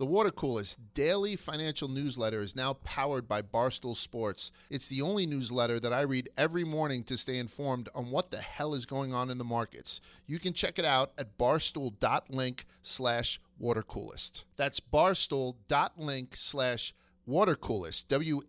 The Water Coolest daily financial newsletter is now powered by Barstool Sports. It's the only newsletter that I read every morning to stay informed on what the hell is going on in the markets. You can check it out at barstool.link slash watercoolest. That's barstool.link slash watercoolest. W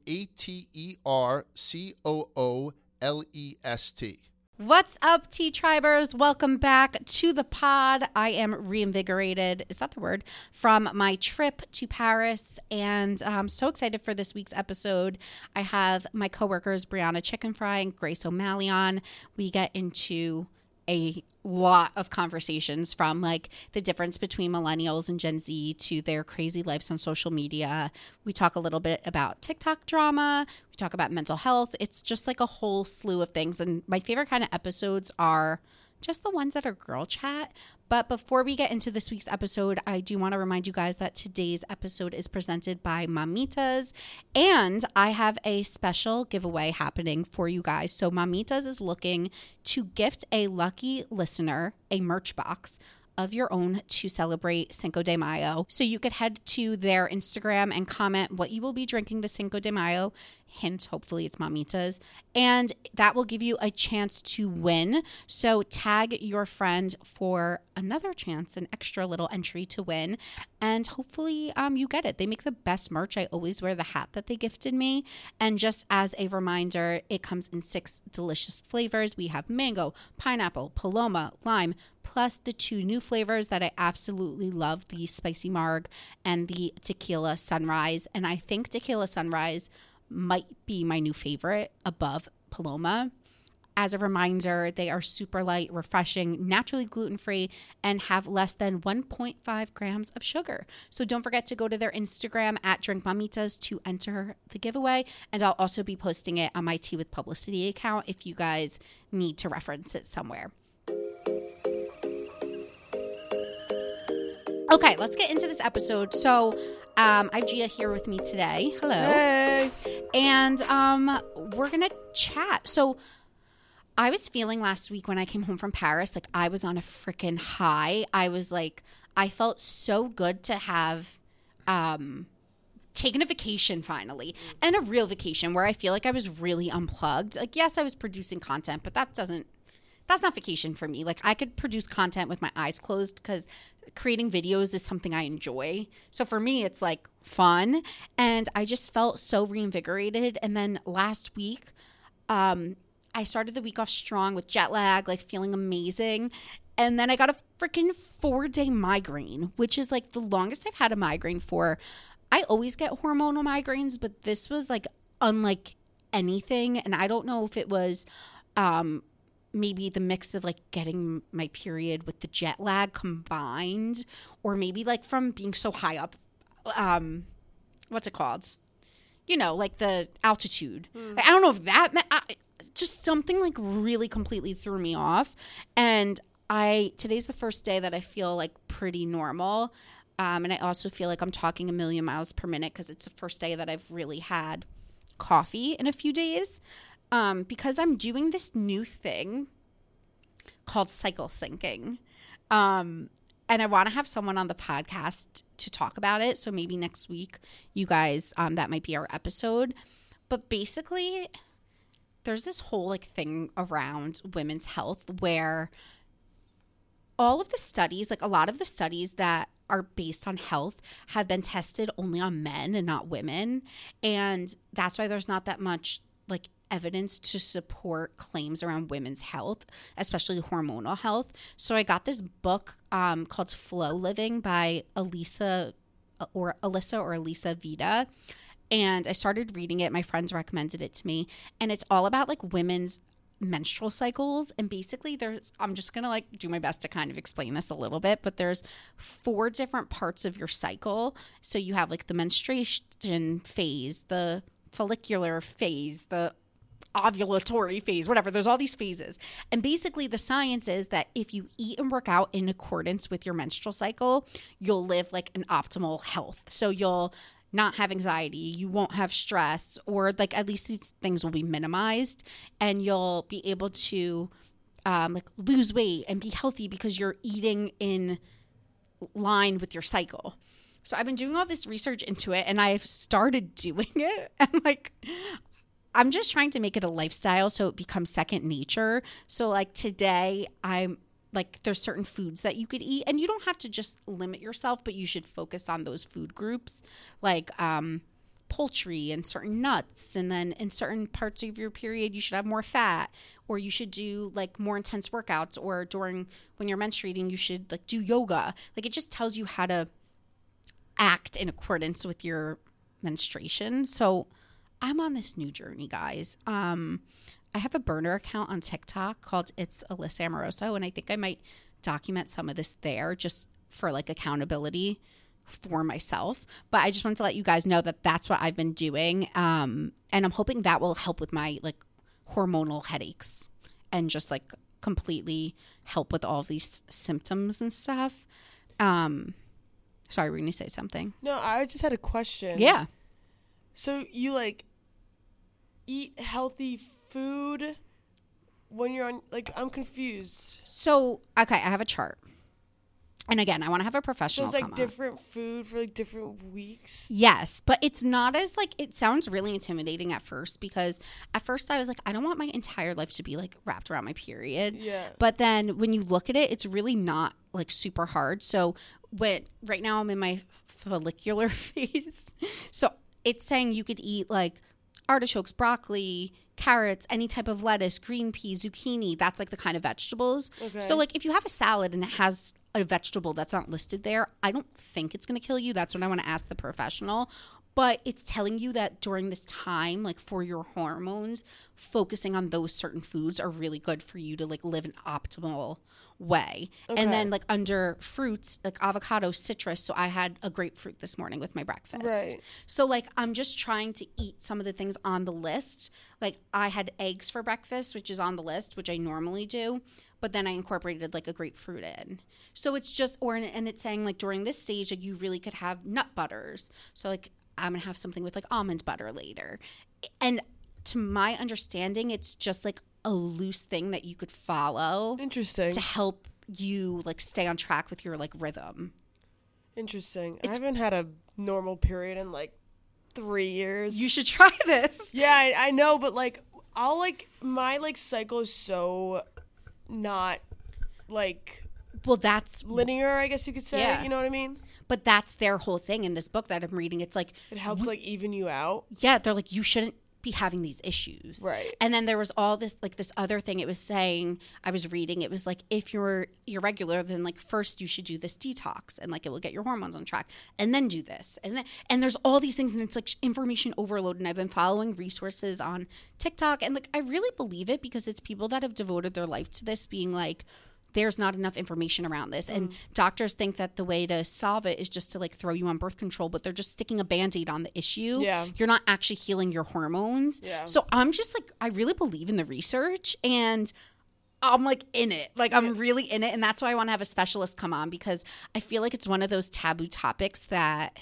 What's up, T Tribers? Welcome back to the pod. I am reinvigorated, is that the word, from my trip to Paris. And I'm so excited for this week's episode. I have my coworkers, Brianna Chickenfry and Grace O'Malley on. We get into a lot of conversations from like the difference between millennials and Gen Z to their crazy lives on social media. We talk a little bit about TikTok drama, we talk about mental health. It's just like a whole slew of things. And my favorite kind of episodes are just the ones that are girl chat. But before we get into this week's episode, I do want to remind you guys that today's episode is presented by Mamitas. And I have a special giveaway happening for you guys. So, Mamitas is looking to gift a lucky listener a merch box of your own to celebrate Cinco de Mayo. So you could head to their Instagram and comment what you will be drinking the Cinco de Mayo. Hint, hopefully it's mamitas. And that will give you a chance to win. So tag your friend for another chance, an extra little entry to win. And hopefully um, you get it. They make the best merch. I always wear the hat that they gifted me. And just as a reminder, it comes in six delicious flavors. We have mango, pineapple, paloma, lime, plus the two new flavors that I absolutely love the spicy marg and the tequila sunrise. And I think tequila sunrise might be my new favorite above Paloma. As a reminder, they are super light, refreshing, naturally gluten free, and have less than 1.5 grams of sugar. So don't forget to go to their Instagram at Drink Mamitas to enter the giveaway. And I'll also be posting it on my Tea with Publicity account if you guys need to reference it somewhere. Okay, let's get into this episode. So, um, I have Gia here with me today. Hello. Hey. And um, we're going to chat. So, I was feeling last week when I came home from Paris, like I was on a freaking high. I was like, I felt so good to have um, taken a vacation finally and a real vacation where I feel like I was really unplugged. Like, yes, I was producing content, but that doesn't that's not vacation for me. Like I could produce content with my eyes closed because creating videos is something I enjoy. So for me, it's like fun. And I just felt so reinvigorated. And then last week, um, I started the week off strong with jet lag, like feeling amazing. And then I got a freaking four day migraine, which is like the longest I've had a migraine for. I always get hormonal migraines, but this was like unlike anything. And I don't know if it was um, maybe the mix of like getting my period with the jet lag combined or maybe like from being so high up um what's it called? You know like the altitude. Hmm. i don't know if that I, just something like really completely threw me off. And i today's the first day that i feel like pretty normal. Um, and i also feel like i'm talking a million miles per minute because it's the first day that i've really had coffee in a few days um, because I'm doing this new thing called cycle syncing. Um, and I want to have someone on the podcast to talk about it. So maybe next week, you guys, um, that might be our episode. But basically, there's this whole like thing around women's health where all of the studies, like a lot of the studies that are based on health have been tested only on men and not women. And that's why there's not that much like evidence to support claims around women's health, especially hormonal health. So I got this book um, called Flow Living by Elisa or Alyssa or Elisa Vita. And I started reading it. My friends recommended it to me. And it's all about like women's menstrual cycles and basically there's I'm just going to like do my best to kind of explain this a little bit but there's four different parts of your cycle so you have like the menstruation phase the follicular phase the ovulatory phase whatever there's all these phases and basically the science is that if you eat and work out in accordance with your menstrual cycle you'll live like an optimal health so you'll not have anxiety, you won't have stress, or like at least these things will be minimized, and you'll be able to um, like lose weight and be healthy because you're eating in line with your cycle. so I've been doing all this research into it and I've started doing it. And like, I'm just trying to make it a lifestyle so it becomes second nature. So, like, today, I'm like, there's certain foods that you could eat, and you don't have to just limit yourself, but you should focus on those food groups, like, um, poultry and certain nuts and then in certain parts of your period you should have more fat or you should do like more intense workouts or during when you're menstruating you should like do yoga like it just tells you how to act in accordance with your menstruation so i'm on this new journey guys um i have a burner account on tiktok called it's alyssa amoroso and i think i might document some of this there just for like accountability for myself. But I just wanted to let you guys know that that's what I've been doing. Um, and I'm hoping that will help with my like hormonal headaches and just like completely help with all of these symptoms and stuff. Um, sorry, we're going to say something. No, I just had a question. Yeah. So you like eat healthy food when you're on like I'm confused. So, okay, I have a chart. And again, I want to have a So professional it's like different food for like different weeks. Yes, but it's not as like it sounds really intimidating at first because at first I was like, I don't want my entire life to be like wrapped around my period. Yeah. But then when you look at it, it's really not like super hard. So when right now I'm in my follicular phase. So it's saying you could eat like artichokes, broccoli, carrots, any type of lettuce, green peas, zucchini. That's like the kind of vegetables. Okay. So like if you have a salad and it has a vegetable that's not listed there, I don't think it's going to kill you. That's what I want to ask the professional. But it's telling you that during this time, like for your hormones, focusing on those certain foods are really good for you to like live an optimal way. And then like under fruits, like avocado, citrus. So I had a grapefruit this morning with my breakfast. Right. So like I'm just trying to eat some of the things on the list. Like I had eggs for breakfast, which is on the list, which I normally do, but then I incorporated like a grapefruit in. So it's just or and it's saying like during this stage like you really could have nut butters. So like I'm to have something with like almond butter later. And to my understanding it's just like a loose thing that you could follow Interesting. to help you like stay on track with your like rhythm. Interesting. I haven't had a normal period in like three years. You should try this. yeah, I, I know, but like I'll like my like cycle is so not like Well, that's linear, I guess you could say. Yeah. You know what I mean? But that's their whole thing in this book that I'm reading. It's like, It helps like even you out. yeah, they're like, you shouldn't be having these issues. Right. And then there was all this like this other thing it was saying, I was reading, it was like if you're irregular, then like first you should do this detox and like it will get your hormones on track. And then do this. And then and there's all these things and it's like information overload. And I've been following resources on TikTok and like I really believe it because it's people that have devoted their life to this being like there's not enough information around this. And mm. doctors think that the way to solve it is just to like throw you on birth control but they're just sticking a band-aid on the issue. Yeah. you're not actually healing your hormones. Yeah. so i'm just like i really believe in the research and i'm like in it. Like i'm really in it. And that's why i want to have a specialist come on because i feel like it's one of those taboo topics that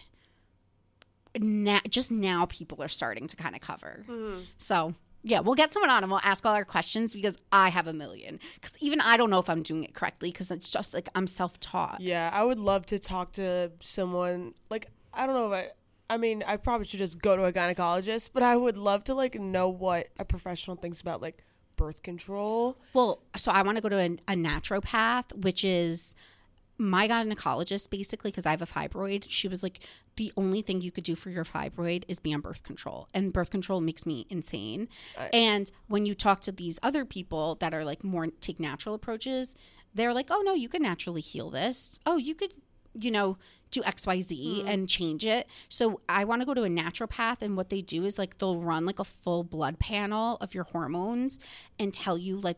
na- just now people are starting to kind of cover. Mm. So yeah, we'll get someone on and we'll ask all our questions because I have a million. Because even I don't know if I'm doing it correctly because it's just like I'm self taught. Yeah, I would love to talk to someone like I don't know if I I mean, I probably should just go to a gynecologist, but I would love to like know what a professional thinks about like birth control. Well, so I want to go to a, a naturopath, which is my gynecologist basically because I have a fibroid. She was like, the only thing you could do for your fibroid is be on birth control, and birth control makes me insane. I- and when you talk to these other people that are like more take natural approaches, they're like, oh no, you can naturally heal this. Oh, you could, you know, do XYZ mm. and change it. So I want to go to a naturopath and what they do is like they'll run like a full blood panel of your hormones and tell you like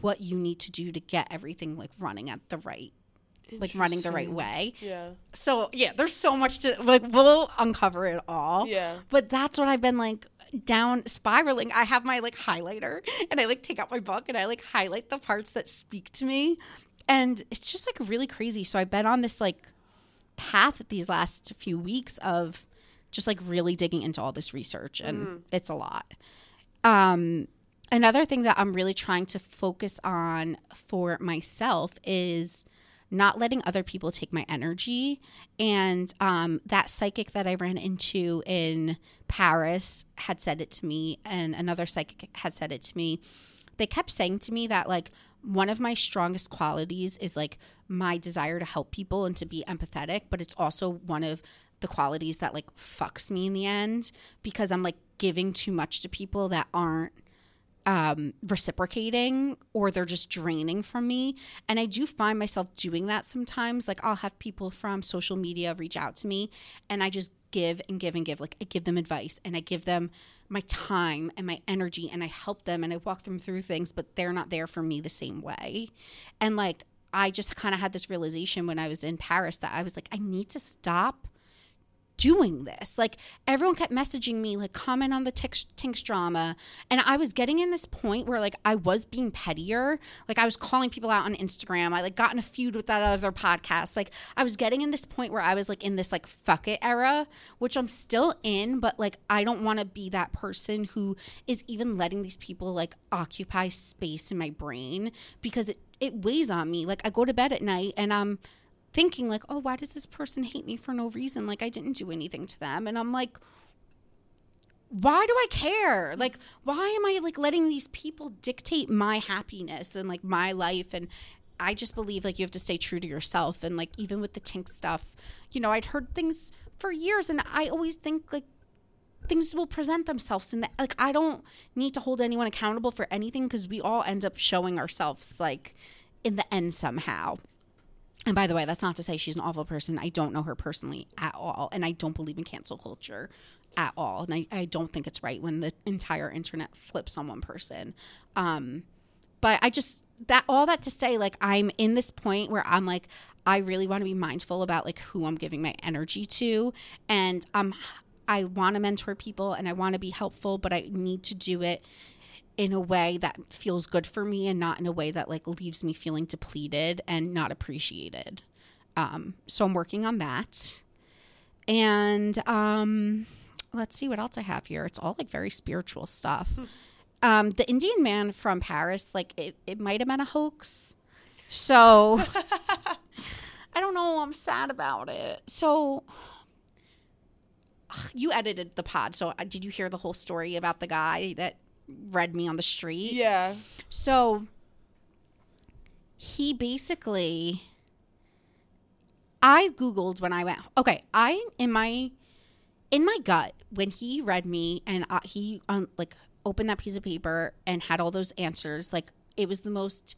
what you need to do to get everything like running at the right like running the right way. Yeah. So yeah, there's so much to like we'll uncover it all. Yeah. But that's what I've been like down spiraling. I have my like highlighter and I like take out my book and I like highlight the parts that speak to me. And it's just like really crazy. So I've been on this like path these last few weeks of just like really digging into all this research and it's a lot. Um another thing that I'm really trying to focus on for myself is not letting other people take my energy. And um, that psychic that I ran into in Paris had said it to me, and another psychic had said it to me. They kept saying to me that, like, one of my strongest qualities is like my desire to help people and to be empathetic, but it's also one of the qualities that like fucks me in the end because I'm like giving too much to people that aren't um, reciprocating or they're just draining from me. And I do find myself doing that sometimes. Like I'll have people from social media reach out to me and I just give and give and give. Like I give them advice and I give them my time and my energy and I help them and I walk them through things, but they're not there for me the same way. And like I just kind of had this realization when I was in Paris that I was like, I need to stop doing this. Like everyone kept messaging me, like comment on the Tinx, Tinx drama, and I was getting in this point where like I was being pettier. Like I was calling people out on Instagram. I like got in a feud with that other podcast. Like I was getting in this point where I was like in this like fuck it era, which I'm still in, but like I don't want to be that person who is even letting these people like occupy space in my brain because it it weighs on me. Like I go to bed at night and I'm thinking like, "Oh, why does this person hate me for no reason? Like I didn't do anything to them." And I'm like, why do I care? Like, why am I like letting these people dictate my happiness and like my life? And I just believe like you have to stay true to yourself. And like, even with the Tinx stuff, you know, I'd heard things for years and I always think like things will present themselves. And like, I don't need to hold anyone accountable for anything because we all end up showing ourselves like in the end somehow. And by the way, that's not to say she's an awful person. I don't know her personally at all. And I don't believe in cancel culture at all. And I, I don't think it's right when the entire internet flips on one person. Um, but I just, that, all that to say, like, I'm in this point where I'm like, I really want to be mindful about like who I'm giving my energy to. And um, I want to mentor people and I want to be helpful, but I need to do it in a way that feels good for me and not in a way that like leaves me feeling depleted and not appreciated. Um, so I'm working on that. And um, let's see what else I have here. It's all like very spiritual stuff. Um, the Indian man from Paris, like it, it might have been a hoax. So I don't know. I'm sad about it. So you edited the pod. So uh, did you hear the whole story about the guy that read me on the street? Yeah. So he basically I googled when I went okay, I in my in my gut when he read me and uh, he um, like opened that piece of paper and had all those answers like it was the most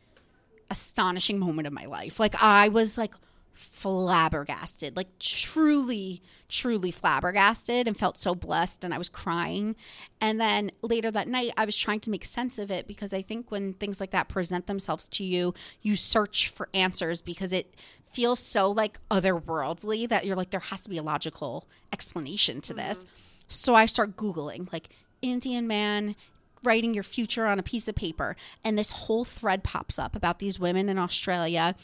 astonishing moment of my life. Like I was like flabbergasted, like truly, truly flabbergasted and felt so blessed. And I was crying. And then later that night, I was trying to make sense of it because I think when things like that present themselves to you, you search for answers because it feels so like otherworldly that you're like, there has to be a logical explanation to this. Mm-hmm. So I start Googling, like, Indian man writing your future on a piece of paper. And this whole thread pops up about these women in Australia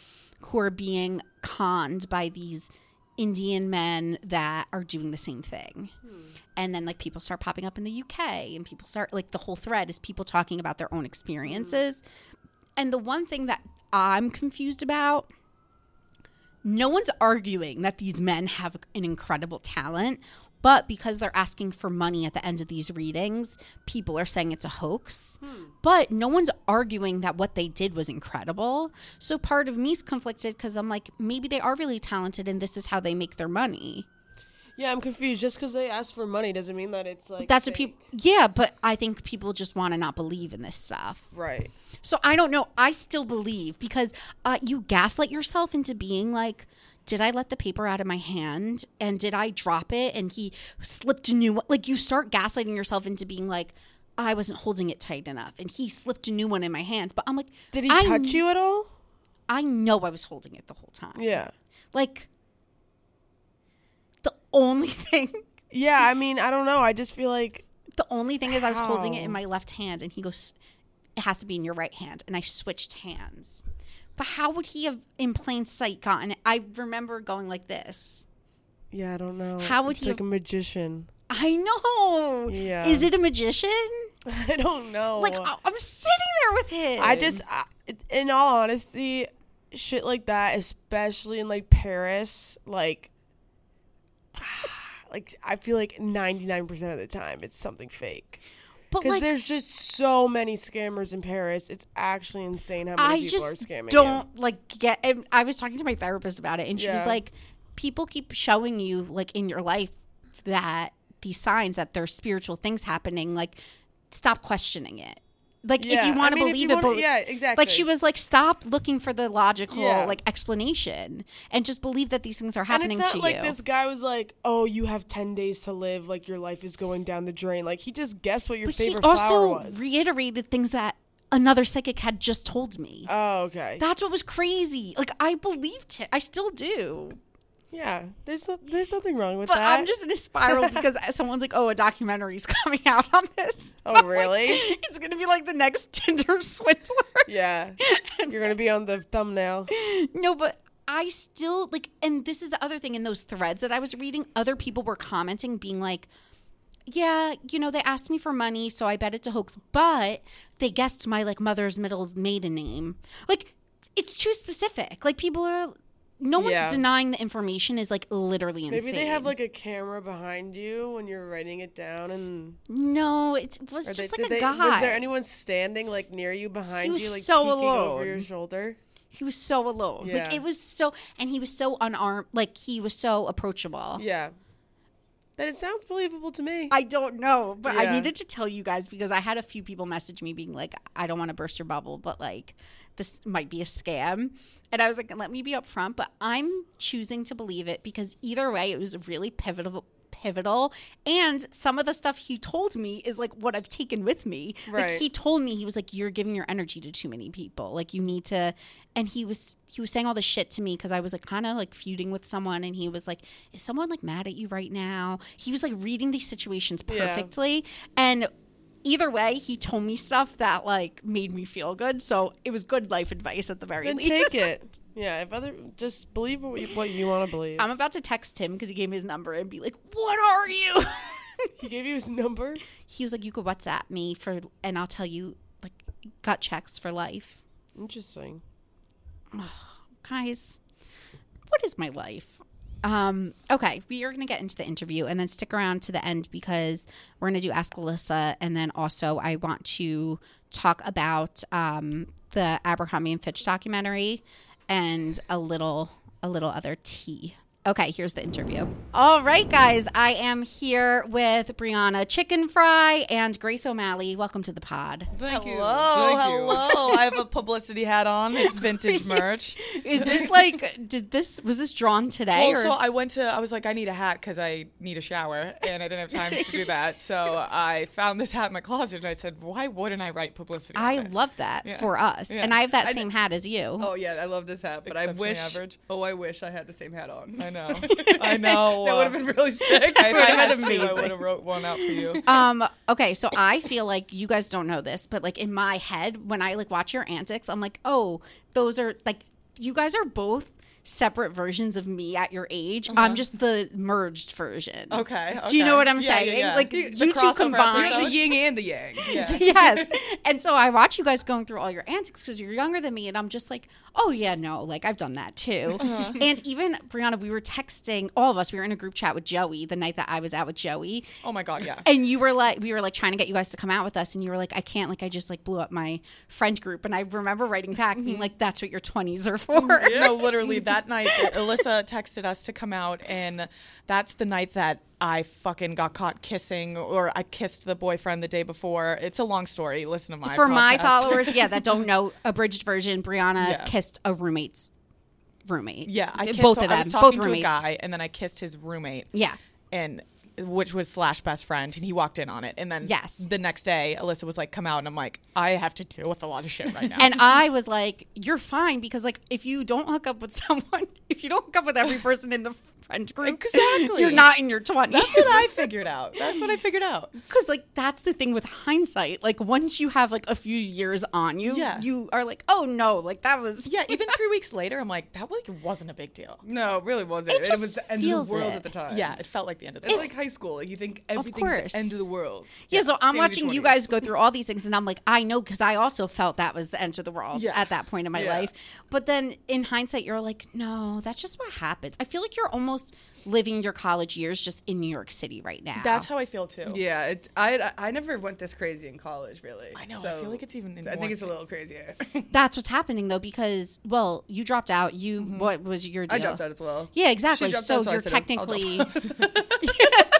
who are being conned by these Indian men that are doing the same thing. Hmm. And then like people start popping up in the UK and people start like the whole thread is people talking about their own experiences. Hmm. And the one thing that I'm confused about no one's arguing that these men have an incredible talent, but because they're asking for money at the end of these readings, people are saying it's a hoax. But no one's arguing that what they did was incredible. So part of me's conflicted because I'm like, maybe they are really talented and this is how they make their money. Yeah, I'm confused. Just because they ask for money doesn't mean that it's like That's what people, yeah, but I think people just want to not believe in this stuff. Right. So I don't know. I still believe because uh, you gaslight yourself into being like, did I let the paper out of my hand and did I drop it and he slipped a new one? Like you start gaslighting yourself into being like, I wasn't holding it tight enough and he slipped a new one in my hands. But I'm like, Did he I touch you at all? I know I was holding it the whole time. Yeah. Like the only thing, Yeah. I mean, I don't know. I just feel like the only thing is I was holding it in my left hand and he goes, it has to be in your right hand. And I switched hands. But how would he have in plain sight gotten it? I remember going like this. yeah, I don't know. How would it's he like a magician? I know. Yeah. Is it a magician? I don't know. Like I'm sitting there with him. I just, I, in all honesty, shit like that, especially in like Paris, like like I feel like 99% of the time it's something fake. But Because like, there's just so many scammers in Paris. It's actually insane how many I people just are scamming. don't like get. And I was talking to my therapist about it, and she was like, "People keep showing you like in your life that these signs that there's spiritual things happening. Like, stop questioning it. Like, you. if you want to mean, if believe it, wanna- bel- yeah, exactly. like she was like, stop looking for the logical Yeah. like explanation, and just believe that these things are happening and it's to like you. this guy was like, "Oh, you have ten days to live. Like your life is going down the drain." Like he just guessed what your but he favorite flower also was. reiterated things that another psychic had just told me. oh, okay. That's what was crazy. Like I believed it. I still do. Yeah, there's no, there's nothing wrong with But that. I'm just in a spiral because someone's like, "Oh, a documentary's coming out on this." Oh, I'm like, really? it's gonna be like the next Tinder swindler. yeah, you're gonna be on the thumbnail. no, but I still like, and this is the other thing in those threads that I was reading. Other people were commenting, being like, "Yeah, you know, they asked me for money, so I bet it's a hoax." But they guessed my like mother's middle maiden name. Like, it's too specific. Like, people are. No one's Yeah. denying the information is like literally insane. Maybe they have like a camera behind you when you're writing it down, and no, it was or just they, like a they, guy. Was there anyone standing like near you behind you, like so peeking over your shoulder? He was so alone. Like Yeah. it was so, and he was so unarmed. Like he was so approachable. Yeah. Then it sounds believable to me. I don't know, but I needed to tell you guys because I had a few people message me being like, "I don't want to burst your bubble, but like this might be a scam," and I was like, "Let me be upfront," but I'm choosing to believe it because either way, it was really pivotal. Pivotal, and some of the stuff he told me is like what I've taken with me. Like he told me he was like, "You're giving your energy to too many people. Like you need to." And he was he was saying all this shit to me because I was like kind of like feuding with someone, and he was like, "Is someone like mad at you right now?" He was like reading these situations Yeah. perfectly, and either way, he told me stuff that like made me feel good. So it was good life advice at the very then least. take it. Yeah, if other just believe what you, what you want to believe. I'm about to text him because he gave me his number and be like, "What are you?" he gave you his number. he was like, "You could WhatsApp me for, and I'll tell you like gut checks for life." Interesting. guys, what is my life? Um, okay, we are going to get into the interview and then stick around to the end because we're going to do Ask Alyssa. And then also, I want to talk about um, the Abercrombie and Fitch documentary and a little, a little other tea. Okay, here's the interview. All right, guys, I am here with Brianna Chickenfry and Grace O'Malley. Welcome to the pod. Thank you. Hello, Thank you. hello. I have a publicity hat on. It's vintage merch. Is this like, did this, was this drawn today? Well, or? so I went to. I was like, I need a hat because I need a shower, and I didn't have time to do that. So I found this hat in my closet, and I said, Why wouldn't I write publicity? on I it? love that Yeah. for us. Yeah. And I have that I same hat as you. Oh yeah, I love this hat, but I wish. average. Oh, I wish I had the same hat on. I know. I know. that would have been really sick. If I would've had been to, I would have wrote one out for you. Um, okay, so I feel like you guys don't know this, but like in my head, when I like watch your antics, I'm like, oh, those are like you guys are both separate versions of me at your age. I'm just the merged version. Uh-huh. Okay. Do you know what I'm Yeah, yeah, saying? yeah. Like The you two combined. The yin and the yang. Yeah. yes. And so I watch you guys going through all your antics because you're younger than me, and I'm just like, oh yeah, no, like I've done that too. Uh-huh. And even Brianna, we were texting all of us. We were in a group chat with Joey the night that I was out with Joey, Oh my god. Yeah. and you were like, we were like trying to get you guys to come out with us, and you were like, I can't, like I just like blew up my friend group, and I remember writing back being like, that's what your 20s are for. no, literally that night, Alyssa texted us to come out, and that's the night that I fucking got caught kissing, or I kissed the boyfriend the day before. It's a long story. Listen to my For my followers, yeah, that don't know, abridged version, Brianna Yeah. kissed a roommate's roommate. yeah, I kissed, both so of them, I was talking both to roommates. a guy, and then I kissed his roommate. Yeah. and which was slash best friend, and he walked in on it. And then Yes. the next day, Alyssa was like, "Come out," and I'm like, "I have to deal with a lot of shit right now." And I was like, "You're fine because like if you don't hook up with someone, if you don't hook up with every person in the friend group. Exactly. You're not in your 20s. That's what I figured out. That's what I figured out. Because like that's the thing with hindsight. Like once you have like a few years on you, Yeah. you are like, oh no, like that was Yeah, even three weeks later, I'm like, that like wasn't a big deal. No, it really wasn't. It It, was the end feels of the world it. at the time. Yeah, it felt like the end of the world. It's world. like high school. Like you think everything's course. the end of the world. Yeah, so I'm same with your watching you guys go through all these things, and I'm like, I know because I also felt that was the end of the world Yeah. at that point in my Yeah. life. But then in hindsight, you're like, no, that's just what happens. I feel like you're almost living your college years just in New York City right now. That's how I feel too. Yeah, it, I I never went this crazy in college, really. I know, I feel like it's even I think it's a little crazier. That's what's happening though, because well, you dropped out. You mm-hmm. what was your deal? I dropped out as well. Yeah, exactly. dropped So out, so you're said, I'll drop technically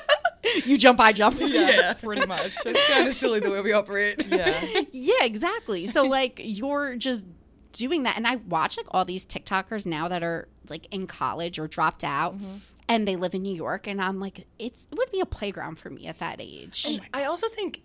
you jump, I jump. Yeah, pretty much. It's kind of silly the way we operate. yeah. Yeah, exactly. So like you're just doing that and I watch like all these TikTokers now that are like in college or dropped out Mm-hmm. and they live in New York and I'm like it's it would be a playground for me at that age. And I also think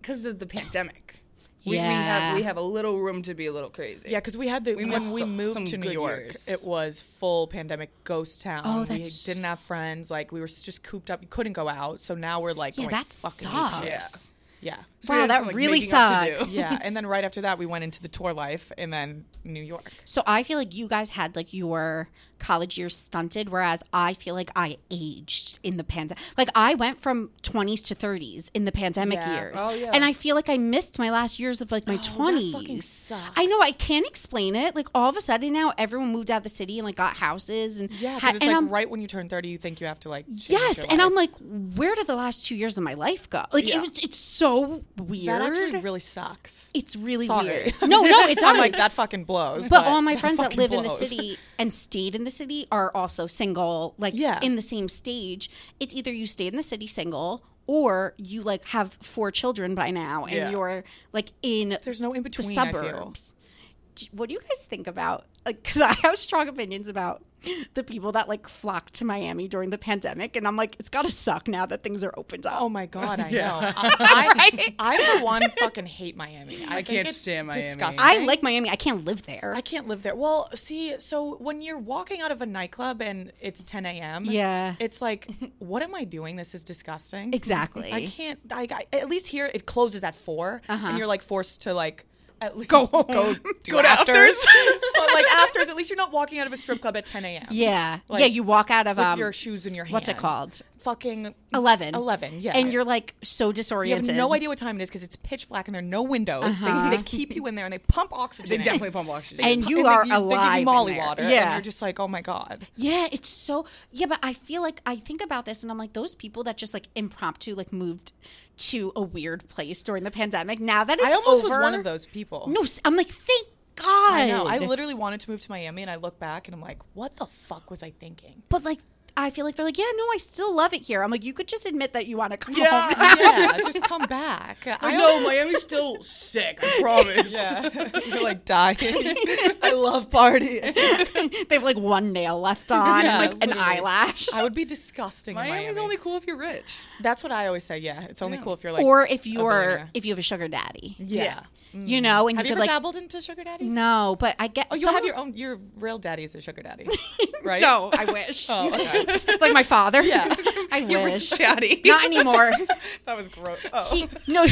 because of the pandemic, we, we Yeah. have we have a little room to be a little crazy. Yeah, because we had the We when we moved to New York, years. it was full pandemic ghost town. Oh, we that's- didn't have friends. Like we were just cooped up. You couldn't go out. So now we're like, yeah, going that fucking sucks. apeshit. Yeah. So Wow, that some, like, really making up sucks. yeah, and then right after that, we went into the tour life, and then New York. So I feel like you guys had like your college years stunted, whereas I feel like I aged in the pandemic. Like I went from 20s to 30s in the pandemic Yeah. years, Oh, yeah. and I feel like I missed my last years of like my Oh, that 20s. fucking sucks. I know I can't explain it. Like all of a sudden now, everyone moved out of the city and like got houses and Yeah, ha- it's and like I'm right when you turn thirty, you think you have to like. yes, and I'm like, where did the last two years of my life go? Like Yeah. it was, it's so weird. that actually really sucks. it's really Sorry. weird. No, no, it does. I'm like that fucking blows. But all my friends that fucking live in the city and stayed in the city are also single, like Yeah. in the same stage. It's either you stay in the city single or you like have four children by now and Yeah. you're like in There's no in the between. Feel. suburbs. What do you guys think about? Because I have strong opinions about the people that like flocked to Miami during the pandemic, and I'm like, it's gotta suck now that things are opened up. Oh my god, I Yeah. know. I, I, I for one fucking hate Miami. I, think can't stand Miami. Disgusting. I like Miami. I can't live there. I can't live there. Well, see, so when you're walking out of a nightclub and it's 10 a.m., Yeah. it's like, what am I doing? This is disgusting. exactly. I can't. I, I, at least here it closes at 4 Uh-huh. and you're like forced to like at least Go home. go, do Go to afters. but like afters, at least you're not walking out of a strip club at 10 a.m. yeah, Like, yeah. You walk out of with um, your shoes in your hands. what's it called? Fucking 11. 11, yeah. and you're like so disoriented. You have no idea what time it is because it's pitch black and there are no windows. Uh-huh. They, they keep you in there and they pump oxygen. They in. definitely pump oxygen. And you And are they, you, alive. They give you Molly there. water. Yeah. And you're just like, oh my god. Yeah, it's so yeah, but I feel like I think about this and I'm like those people that just like impromptu like moved to a weird place during the pandemic. Now that it's I almost over, was one of those people. No, I'm like thank God. I know. I literally wanted to move to Miami, and I look back and I'm like, what the fuck was I thinking? but like I feel like they're like, yeah, no, I still love it here. I'm like, you could just admit that you want to come Yeah. home. yeah, just come back. Like, I know Miami's still sick. I promise. Yeah, you're like dying. I love partying. they have like one nail left on Yeah, and like an eyelash. I would be disgusting. in Miami's Miami. only cool if you're rich. That's what I always say. Yeah, it's only cool if you're like. or if you're if you have a sugar daddy. yeah. You mm. know, and Have you you could ever like dabbled into sugar daddies? No, but I get Oh, you some have of- your own. Your real daddy is a sugar daddy, right? No, I wish. Oh, okay. like my father. Yeah. I wish. Daddy. Not anymore. that was gross. Oh. He, no,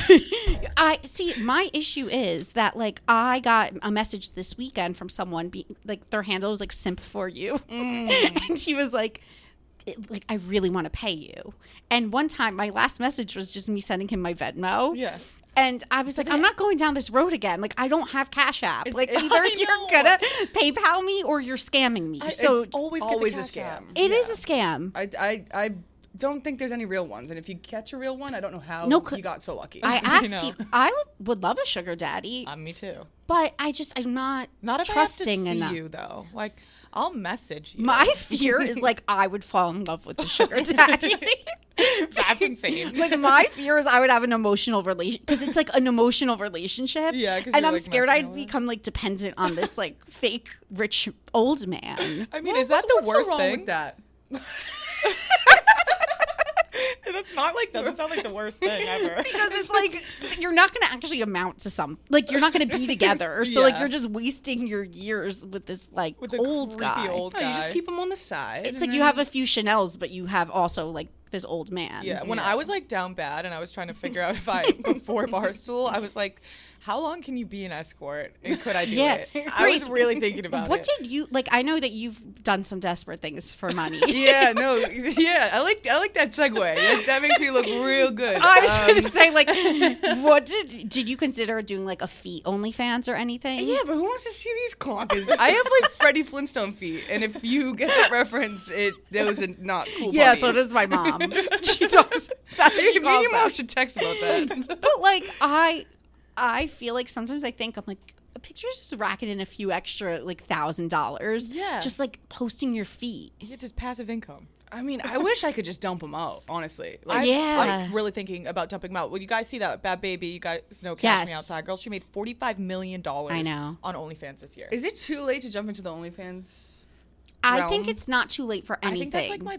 I see. My issue is that like I got a message this weekend from someone, being like their handle was like "simp for you," mm. and she was like, it- "Like I really want to pay you." And one time, my last message was just me sending him my Venmo. Yeah. And I was like, I'm not going down this road again. Like, I don't have Cash App. It's- like, either you're gonna PayPal me or you're scamming me. so it's always always a cash app. scam. it is a scam. I, I, I don't think there's any real ones. And if you catch a real one, I don't know how No, you got so lucky. I asked know. people. I would, would love a sugar daddy, Uh, me too. but I just I'm not Not if trusting I have to see enough. you though. Like I'll message you. My fear is like I would fall in love with the sugar daddy. That's insane. like my fear is I would have an emotional relation because it's like an emotional relationship. Yeah, and I'm like, scared I'd become like dependent on this like fake rich old man. I mean, is that the worst so thing? that? That's it's not like doesn't sound like the worst thing ever. because it's like you're not going to actually amount to some like you're not going to be together so like you're just wasting your years with this like With old guy old No, you just keep him on the side. it's and like you have a few chanels but you have also like this old man Yeah, when Yeah. I was like down bad and I was trying to figure out if I before Barstool, I was like, how long can you be an escort and could I do Yeah. it? I was really thinking about what it. What did you like i know that you've done some desperate things for money yeah, no, yeah. I like I like that segue. That, that makes me look real good. I was Um, gonna say, like, what did did you consider doing like a feet OnlyFans or anything? Yeah, but who wants to see these clonkers? I have like Freddie Flintstone feet, and if you get that reference, it those are not cool. yeah. puppies. So does my mom. she talks. That's what she me and mom should text about that. But like, I, I feel like sometimes I think I'm like. A picture's just racking in a few extra like thousand dollars. Yeah. Just like posting your feet. It's just passive income. I mean, I wish I could just dump them out. Honestly, like, Yeah. I'm really thinking about dumping them out. Well, you guys see that Bhad Bhabie? You guys know Cash Me Outside Girl? She made $45 million I know. on OnlyFans this year. is it too late to jump into the OnlyFans? I think it's not too late for anything. I think that's like my,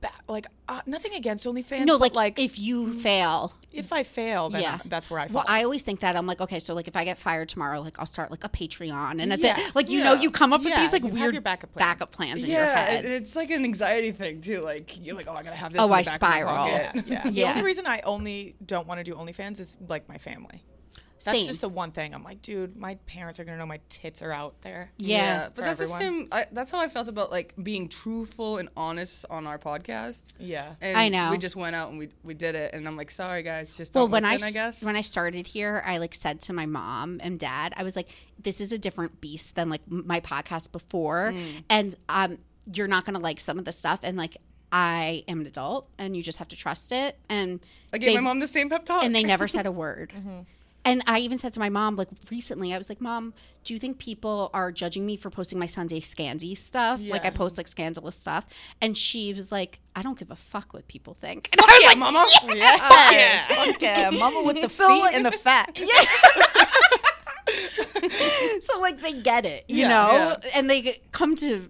ba- like, uh, nothing against OnlyFans. no, but, like, if you fail, if I fail, then Yeah. I- that's where I fall. Well, I always think that I'm like, okay, so like if I get fired tomorrow, like I'll start like a Patreon, and at the- Yeah. like you know, you come up with Yeah, these like you weird your backup plan. backup plans in your Yeah, head. and it's like an anxiety thing too. Like you're like, oh, I gotta have this. Oh, in the I back of my spiral. yeah, yeah. The only reason I only don't want to do OnlyFans is like my family. That's Same. just the one thing. I'm like, dude, my parents are gonna know my tits are out there. yeah. but that's everyone. the same. I, that's how I felt about like being truthful and honest on our podcast. Yeah. And I know. We just went out and we we did it, and I'm like, sorry guys, just Well, don't when I, listen, I, s- guess. when I started here, I like said to my mom and dad, I was like, "This is a different beast than like my podcast before, Mm. and um, you're not gonna like some of the stuff." And like, I am an adult, and you just have to trust it. And I gave my they've- mom the same pep talk. and they never said a word. Mm-hmm. And I even said to my mom, like recently, I was like, "Mom, do you think people are judging me for posting my Sunday Scandy stuff? Like I post like scandalous stuff?" And she was like, "I don't give a fuck what people think." And I was yeah, like, mama. Yes. Fuck yeah. Mama with the So, feet like- and the fat. so like they get it, you Yeah, know, yeah. and they come to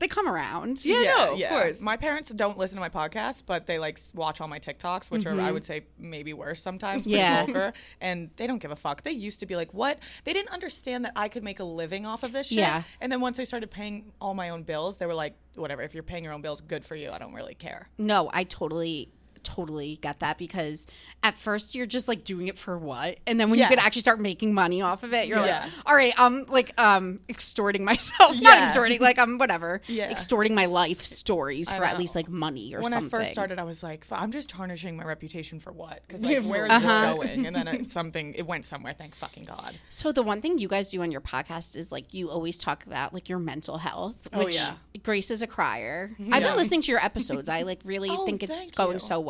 they come around. Yeah, no, of course. My parents don't listen to my podcast, but they like watch all my TikToks, which are Mm-hmm. I would say maybe worse sometimes, pretty Yeah. vulgar, and they don't give a fuck. They used to be like, "What?" They didn't understand that I could make a living off of this shit. Yeah. And then once I started paying all my own bills, they were like, "Whatever. If you're paying your own bills, good for you. I don't really care." No, I totally totally get that because at first you're just like doing it for what and then when Yeah. you could actually start making money off of it you're Yeah. like all right i'm like um extorting myself not extorting like i'm whatever Yeah. extorting my life stories I for at know. least like money or when something When I first started, I was like, I'm just tarnishing my reputation for what? Because like, where is Uh-huh. this going? And then it, something, it went somewhere. Thank fucking god. so the one thing you guys do on your podcast is like you always talk about like your mental health Oh, which yeah. grace is a crier i've been listening to your episodes i like really Oh, think it's going you. so well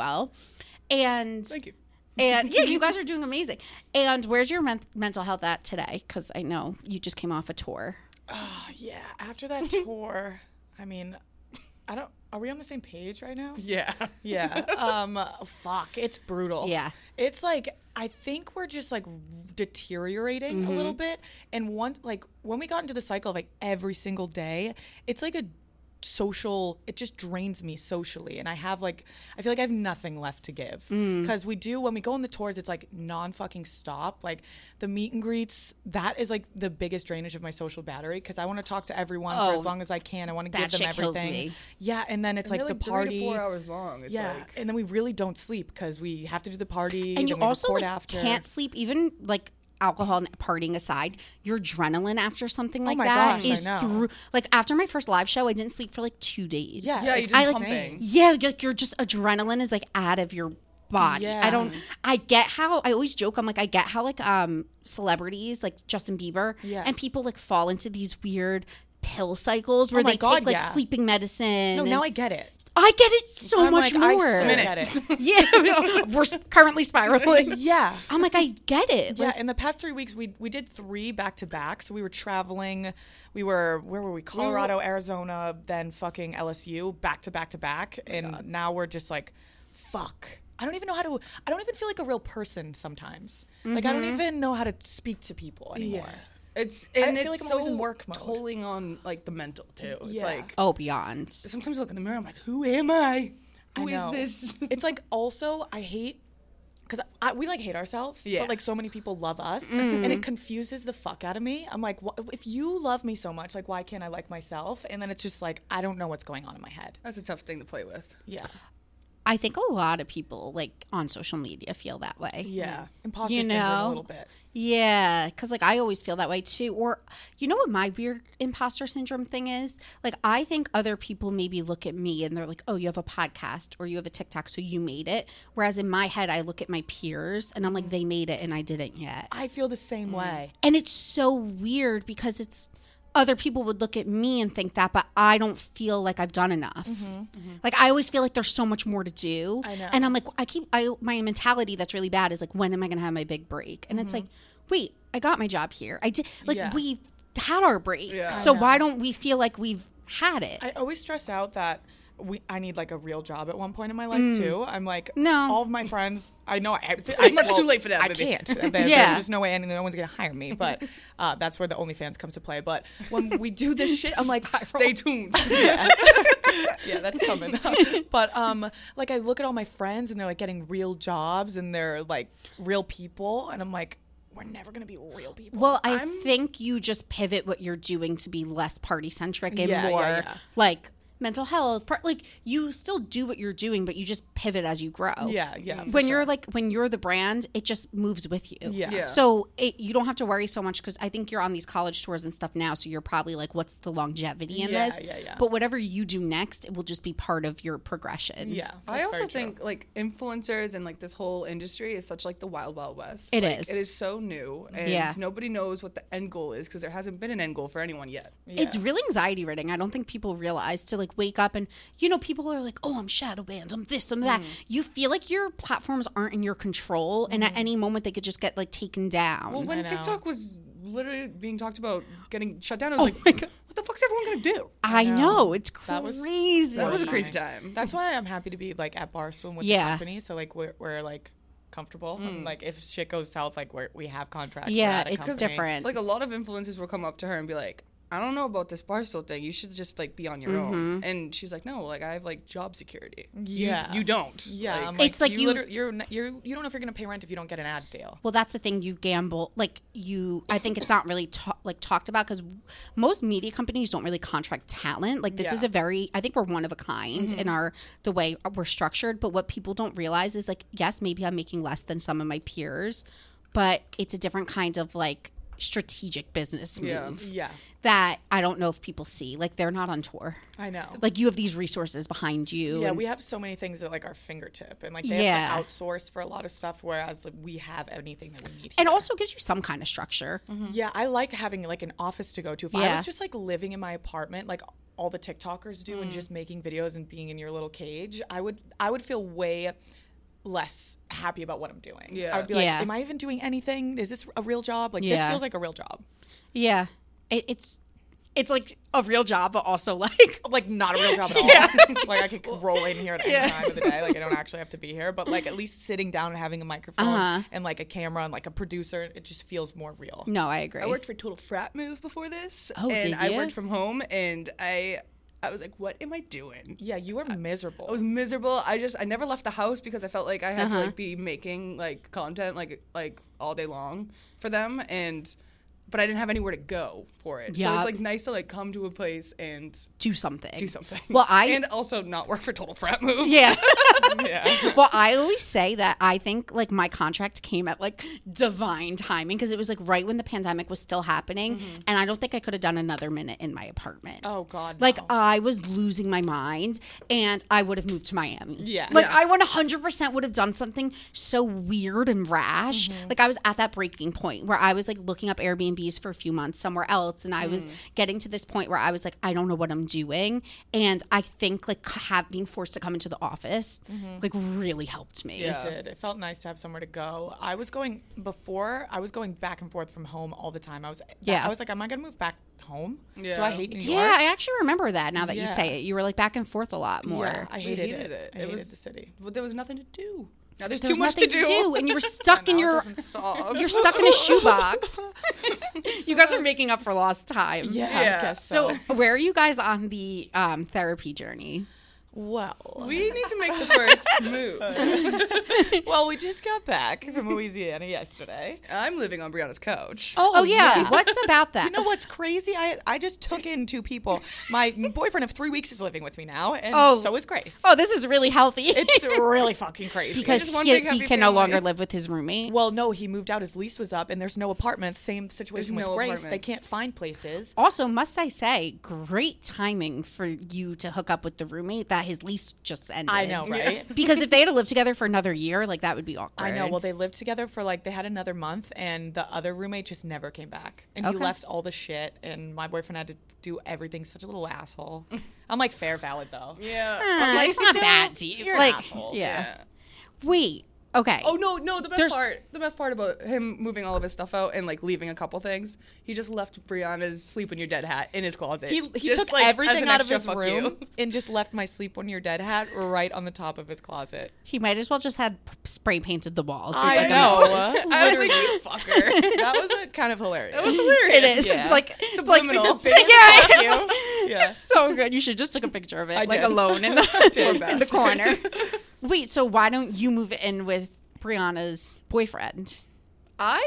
and Thank you. And yeah, you guys are doing amazing. And where's your men- mental health at today? Because I know you just came off a tour. Oh, yeah. After that tour, I mean, I don't. Are we on the same page right now? Yeah. Yeah. Um. fuck. It's brutal. Yeah. It's like I think we're just like deteriorating a little bit, and once, like when we got into the cycle of like every single day, it's like a social it just drains me socially. And i have like i feel like i have nothing left to give. Mm. Because we do when we go on the tours it's like non fucking stop. Like the meet and greets that is like the biggest drainage of my social battery because i want to talk to everyone for Oh, as long as i can. I want to give them everything. yeah and then it's And like they're, the three party. to four hours long. It's yeah, like, and then we really don't sleep because we have to do the party. And you also like after. can't sleep even like alcohol and partying aside, your adrenaline after something like Oh that gosh, is through like after my first live show, I didn't sleep for like two days. Yeah, Yeah, you it's just I like pumping. yeah, like you're just adrenaline is like out of your body. Yeah. I don't I get how I always joke, I'm like, I get how like um celebrities like Justin Bieber Yeah. and people like fall into these weird pill cycles oh where Oh they God, take like yeah. sleeping medicine. No, now I get it. I get it so I'm much like, more. I so get it. yeah, we're currently spiraling. yeah. I'm like, I get it. Yeah, Like, in the past three weeks, we we did three back to back. So we were traveling. We were where were we? Colorado, Arizona, then fucking LSU, back to back to back. Oh and now we're just like, fuck. I don't even know how to. I don't even feel like a real person sometimes. Like I don't mm-hmm. even know how to speak to people anymore. yeah. It's I and feel it's like I'm so always in work mode. tolling on like the mental too. It's Yeah. like oh, beyond. sometimes I look in the mirror, I'm like, who am I? I Who is know. this? it's like also I hate because we like hate ourselves, Yeah. but like so many people love us, Mm. and it confuses the fuck out of me. I'm like, wh- if you love me so much, like why can't I like myself? And then it's just like I don't know what's going on in my head. That's a tough thing to play with. Yeah, I think a lot of people like on social media feel that way. yeah, mm-hmm. imposter You syndrome know? a little bit. Yeah, because like I always feel that way too. Or you know what my weird imposter syndrome thing is? Like I think other people maybe look at me and they're like, "Oh, you have a podcast or you have a TikTok, so you made it." Whereas in my head, I look at my peers and I'm like, mm-hmm. "They made it and I didn't yet." I feel the same mm-hmm. way. And it's so weird because it's other people would look at me and think that, but I don't feel like I've done enough. Mm-hmm. Mm-hmm. Like I always feel like there's so much more to do. I know. And I'm like, I keep I my mentality that's really bad is like, when am I gonna have my big break? And it's mm-hmm. like, wait, I got my job here. I did like Yeah. we've had our break. Yeah. So why don't we feel like we've had it? I always stress out that we I need like a real job at one point in my life too. I'm like, Mm. No. all of my friends, I know I, I much too late for that, I baby. can't. There- Yeah. There's just no way, and no one's gonna hire me. But uh, that's where the OnlyFans comes to play. But when we do this shit, I'm like, Stay tuned. yeah, that's coming. but um, like I look at all my friends and they're like getting real jobs and they're like real people, and I'm like, we're never gonna be real people. Well, I think you just pivot what you're doing to be less party centric and Yeah, yeah, more yeah. like mental health. Part like you still do what you're doing, but you just pivot as you grow. yeah, yeah. for mm-hmm. When you're sure. like when you're the brand, it just moves with you. Yeah. Yeah. So it, you don't have to worry so much because I think you're on these college tours and stuff now. So you're probably like, what's the longevity in Yeah, this? yeah, yeah. But whatever you do next, it will just be part of your progression. yeah, I also very true. think like influencers and like this whole industry is such like the wild wild west. It It is. is. It is so new, and Yeah. nobody knows what the end goal is because there hasn't been an end goal for anyone yet. It's really anxiety ridden. I don't think people realize to like wake up and you know people are like, "Oh, I'm shadow banned. I'm this. I'm Mm. that." You feel like your platforms aren't in your control, and at any moment they could just get like taken down. Well, when. TikTok was literally being talked about getting shut down, I was like, what the fuck's everyone gonna do? I know. know. it's That was- crazy. That was a crazy time. That's why I'm happy to be like at Barstool with Yeah. the company. So like we're, we're like comfortable. And, like if shit goes south, like we're, we have contracts. yeah, it's company. different. like a lot of influencers will come up to her and be like, I don't know about this barstool thing. You should just like be on your Mm-hmm. own. And she's like, No, like I have like job security. Yeah. you, don't. Yeah, Like, I'm like, It's like you- liter- you're n- you're you don't know if you're gonna pay rent if you don't get an ad deal. well, that's the thing. You gamble like you. I think it's not really ta- like talked about because most media companies don't really contract talent. Like this is a very. I think we're one of a kind in our the way we're structured. But what people don't realize is like, yes, maybe I'm making less than some of my peers, but it's a different kind of like strategic business Yeah. move Yeah, that I don't know if people see. Like they're not on tour. I know. Like you have these resources behind you. yeah, we have so many things at like our fingertip, and like they Yeah. have to outsource for a lot of stuff, whereas like, we have anything that we need. and also gives you some kind of structure. Mm-hmm. Yeah, I like having like an office to go to. If I was just like living in my apartment, like all the TikTokers do, and mm. just making videos and being in your little cage, I would I would feel way less happy about what I'm doing. Yeah. I would be like, Yeah. am I even doing anything? Is this a real job? Like Yeah. this feels like a real job. Yeah, it, it's it's like a real job, but also like Like not a real job at all. like I could roll in here at any time of the day. Like I don't actually have to be here, but like at least sitting down and having a microphone Uh-huh. and like a camera and like a producer, it just feels more real. no, I agree. I worked for Total Frat Move before this. Oh, and did I worked from home and I I was like, what am I doing? Yeah, you were miserable. I was miserable. I just I never left the house because I felt like I had Uh-huh. to like be making like content like like all day long for them and but I didn't have anywhere to go for it. So it's like nice to like come to a place and do something. do something. Well, I and also not work for Total Frat Move. yeah. yeah. well, I always say that I think like my contract came at like divine timing because it was like right when the pandemic was still happening, and I don't think I could have done another minute in my apartment. Oh God. Like no. I was losing my mind, and I would have moved to Miami. Yeah. like Yeah. I 100% would have done something so weird and rash. Mm-hmm. Like I was at that breaking point where I was like looking up Airbnbs for a few months somewhere else, and I was Mm. getting to this point where I was like, I don't know what I'm doing, and I think like have being forced to come into the office Mm-hmm. like really helped me. Yeah. It did. It felt nice to have somewhere to go. I was going before. I was going back and forth from home all the time. I was. Yeah. I was like, am I gonna move back home? Do Yeah. I hate New York? Yeah, I actually remember that now that you say it. You were like back and forth a lot more. Yeah, I hated, hated it. it. I It hated was- the city. But there was nothing to do. Now there's There too was much nothing to do. and you were stuck in your you're stuck in a shoebox. you guys are making up for lost time. yeah, Yeah. I guess So, so. where are you guys on the um, therapy journey? Well, We need to make the first move. well, we just got back from Louisiana yesterday. I'm living on Brianna's couch. Oh oh yeah. What's about that? You know what's crazy? I I just took in two people. My boyfriend of three weeks is living with me now, and Oh. so is Grace. Oh, this is really healthy. It's really fucking crazy. because just he, he happy can no longer live with his roommate. well, no, he moved out. His lease was up, and there's no apartments. Same situation There's with no Grace. They can't find places. Also, must I say, great timing for you to hook up with the roommate that his lease just ended. I know, right? Because if they had to live together for another year, like that would be awkward. I know. Well, they lived together for like they had another month, and the other roommate just never came back, and he left all the shit, and my boyfriend had to do everything. Such a little asshole. I'm like fair, valid though. Yeah. Uh, like, it's not still, that deep. you're an like, asshole. Yeah. Yeah. Wait. Okay. Oh no, no, the best There's- part the best part about him moving all of his stuff out and like leaving a couple things, he just left Brianna's sleep when you're dead hat in his closet. He, he Just, took like, everything out of his room you. and just left my sleep when you're dead hat right on the top of his closet. He might as well just had spray painted the walls. I like, know. mess. I was like, you fucker. that was a kind of hilarious. That was hilarious. It is. Yeah. It's like it's like Subliminal. the biggest yeah, Fuck it's. Yeah. it's so good. You should just took a picture of it, I like did. alone in the in the corner. Wait, so why don't you move in with Brianna's boyfriend? I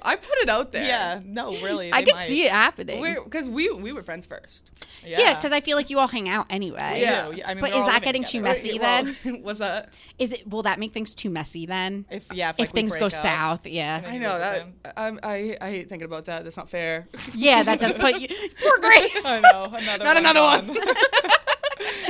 I put it out there. Yeah, no, really. I they could might. see it happening. Because we we were friends first. yeah, because I feel like you all hang out anyway. Yeah. Yeah, I mean, But is that living getting too messy Well, then? What's that? Is it? Will that make things too messy then? If yeah, if, If like, things go up. south, yeah, I know that. I'm, I I hate thinking about that. That's not fair. yeah, that does put you. Poor Grace. I know. Another Not one another gone. one.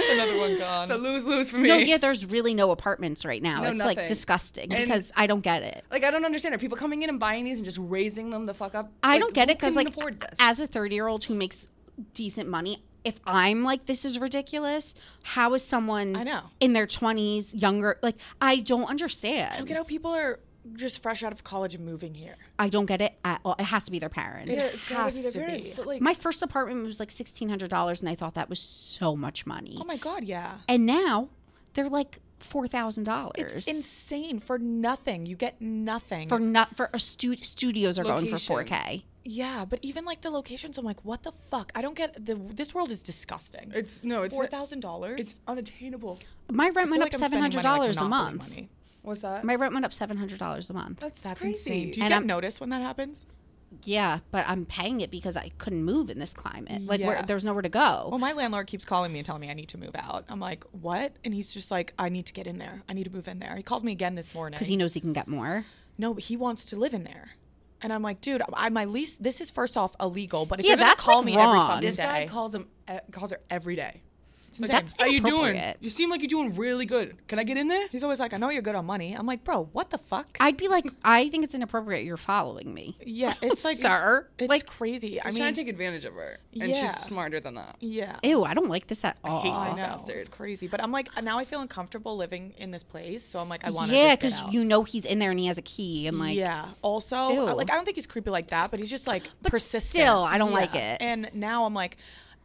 another one gone. It's a lose lose for me. No, yeah, there's really no apartments right now. No, it's like disgusting And- because I don't get it. Like I don't understand. Are people coming in and buying these and just raising them the fuck up? I Like, don't get it because like this? as a 30 year old who makes decent money, if I'm like this is ridiculous, how is someone I know. in their 20s younger like I don't understand. I don't get how people are just fresh out of college and moving here. I don't get it at all. It has to be their parents. yeah, it's gotta be their to parents. be. But like, My first apartment was like $1600 and I thought that was so much money. Oh my god, yeah. and now they're like $4,000. It's insane for nothing. You get nothing. for not for a stu- studios are going for Location. 4K. yeah, but even like the locations, I'm like, what the fuck? I don't get the. This world is disgusting. it's no, it's Four thousand dollars. it's unattainable. My rent went up $700 a month. Money. What's that? My rent went up $700 a month. That's, That's crazy. insane. Do you And get I'm- notice when that happens? Yeah, but I'm paying it because I couldn't move in this climate. Like, where, Yeah. there's nowhere to go. Well, my landlord keeps calling me and telling me I need to move out. I'm like, what? And he's just like, I need to get in there. I need to move in there. He calls me again this morning. Because he knows he can get more. no, he wants to live in there. And I'm like, dude, I my lease. This is first off illegal, but if Yeah, you're gonna that's, call like, me wrong. every fucking This guy calls him uh, calls her every day. Like, That's how you doing? inappropriate. You seem like you're doing really good. Can I get in there? he's always like, I know you're good on money. I'm like, bro, what the fuck? I'd be like, I think it's inappropriate you're following me. yeah, it's like, Sir, it's like- crazy. I He's mean, trying to take advantage of her, and Yeah. she's smarter than that. yeah. Ew, I don't like this at all. hate I this know bastard. it's crazy, but I'm like now I feel uncomfortable living in this place, so I'm like I want to yeah, because because you know he's in there and he has a key and like, yeah. Also, Ew. I- like I don't think he's creepy like that, but he's just like But persistent. still, I don't like it. And now I'm like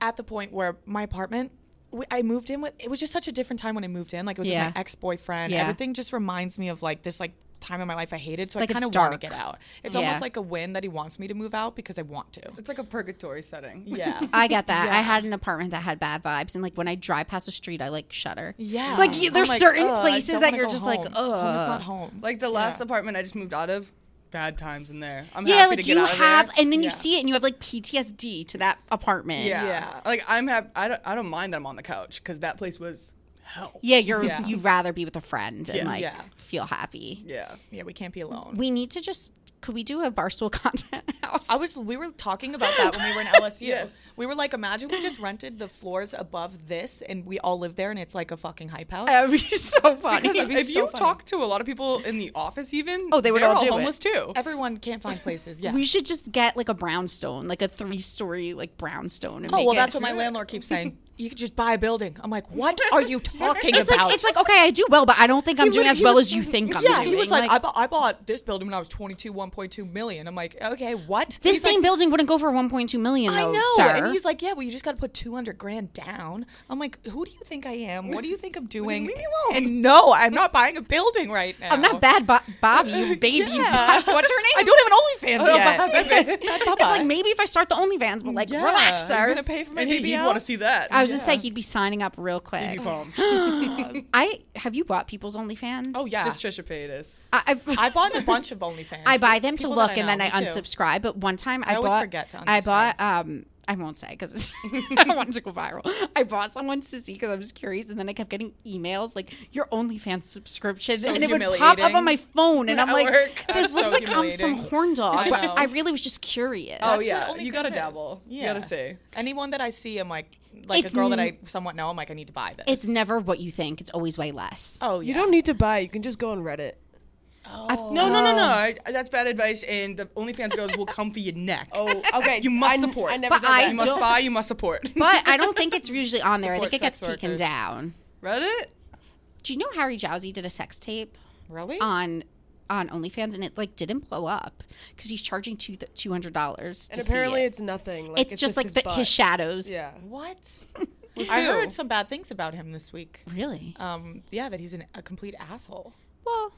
at the point where my apartment. We- I moved in with. It was just such a different time when I moved in. Like it was Yeah. with my ex boyfriend. Yeah. Everything just reminds me of like this like time in my life I hated. So Like, I kind of want to get out. It's Yeah. almost like a win that he wants me to move out because I want to. It's like a purgatory setting. Yeah. I get that. I had an apartment that had bad vibes, and like when I drive past the street, I like shudder. Yeah. Like, you- there's like, certain places that you're just like, home. Home is "Ugh." not home. Like the last Yeah. apartment I just moved out of, bad times in there. I'm Yeah, happy like to get you out have, and then you see it, and you have like PTSD to that apartment. Yeah. Yeah. Like I'm happy. I don't. I don't mind that I'm on the couch because that place was hell. Yeah, you're Yeah. you'd rather be with a friend and Yeah. like Yeah. feel happy. Yeah. Yeah, we can't be alone. We need to just could we do a barstool content house? I was we were talking about that when we were in LSU. Yes. We were like, imagine we just rented the floors above this and we all live there and it's like a fucking hype house. That would be so funny. Because be if so you funny. talk to a lot of people in the office, even Oh, they would they're all do it. homeless too. Everyone can't find places. Yeah. We should just get like a brownstone, like a three story like brownstone. And oh well, it- that's what my landlord keeps saying. You could just buy a building. I'm like, what are you talking It's about? like it's like okay, I do well, but I don't think I'm He doing lit- as well was- as you think I'm yeah, doing. he was like, I, bought, I bought this building when I was 22, 1.2 million. I'm like, okay, what? what? This He's same like, building wouldn't go for 1.2 million, I know. sir. And he's like, yeah, well, you just got to put 200 grand down. I'm like, who do you think I am? What do you think I'm doing? leave me alone. And no, I'm not buying a building right now. I'm not bad, Bo- Bobby, you baby. Yeah. What's her name? I don't have an OnlyFans Oh, yet. Bhad Bhabie. Bad It's like maybe if I start the OnlyFans, but like Yeah. relax, You're sir. gonna pay for my And he, BBL? he'd want to see that. I was just like, you'd be signing up real quick. Baby palms. I have you bought people's OnlyFans? Oh, yeah. Just Trisha Paytas. I, I've, I bought a bunch of OnlyFans. I buy them to look that I and then I me too. unsubscribe. But one time I, I always bought, forget to I bought. Um, I won't say because I don't want it to go viral. I bought someone's to see because I was curious, and then I kept getting emails like your OnlyFans subscription, So and it would pop up on my phone, and I'm like, work. this That's looks so like I'm some horn dog. I but. I really was just curious. Oh That's yeah, you gotta OnlyFans is. dabble. You gotta say. Anyone that I see, I'm like, like It's a girl that I somewhat know, I'm like, I need to buy this. It's never what you think. It's always way less. oh, yeah. You don't need to buy. You can just go on Reddit. Oh. No, no, no, no. I, that's bad advice, and the OnlyFans girls will come for your neck. Oh, okay. You must I, support. I never But said I that. you must buy. You must support. But I don't think it's usually on there. I think it gets sex taken down. Reddit. Do you know Harry Jowsey did a sex tape Really? on on OnlyFans and it like didn't blow up because he's charging two two hundred dollars. and apparently it's nothing. Like, it's, just like his the, his shadows. Yeah. what? I heard some bad things about him this week. Really? Um, yeah, that he's an, a complete asshole. Well,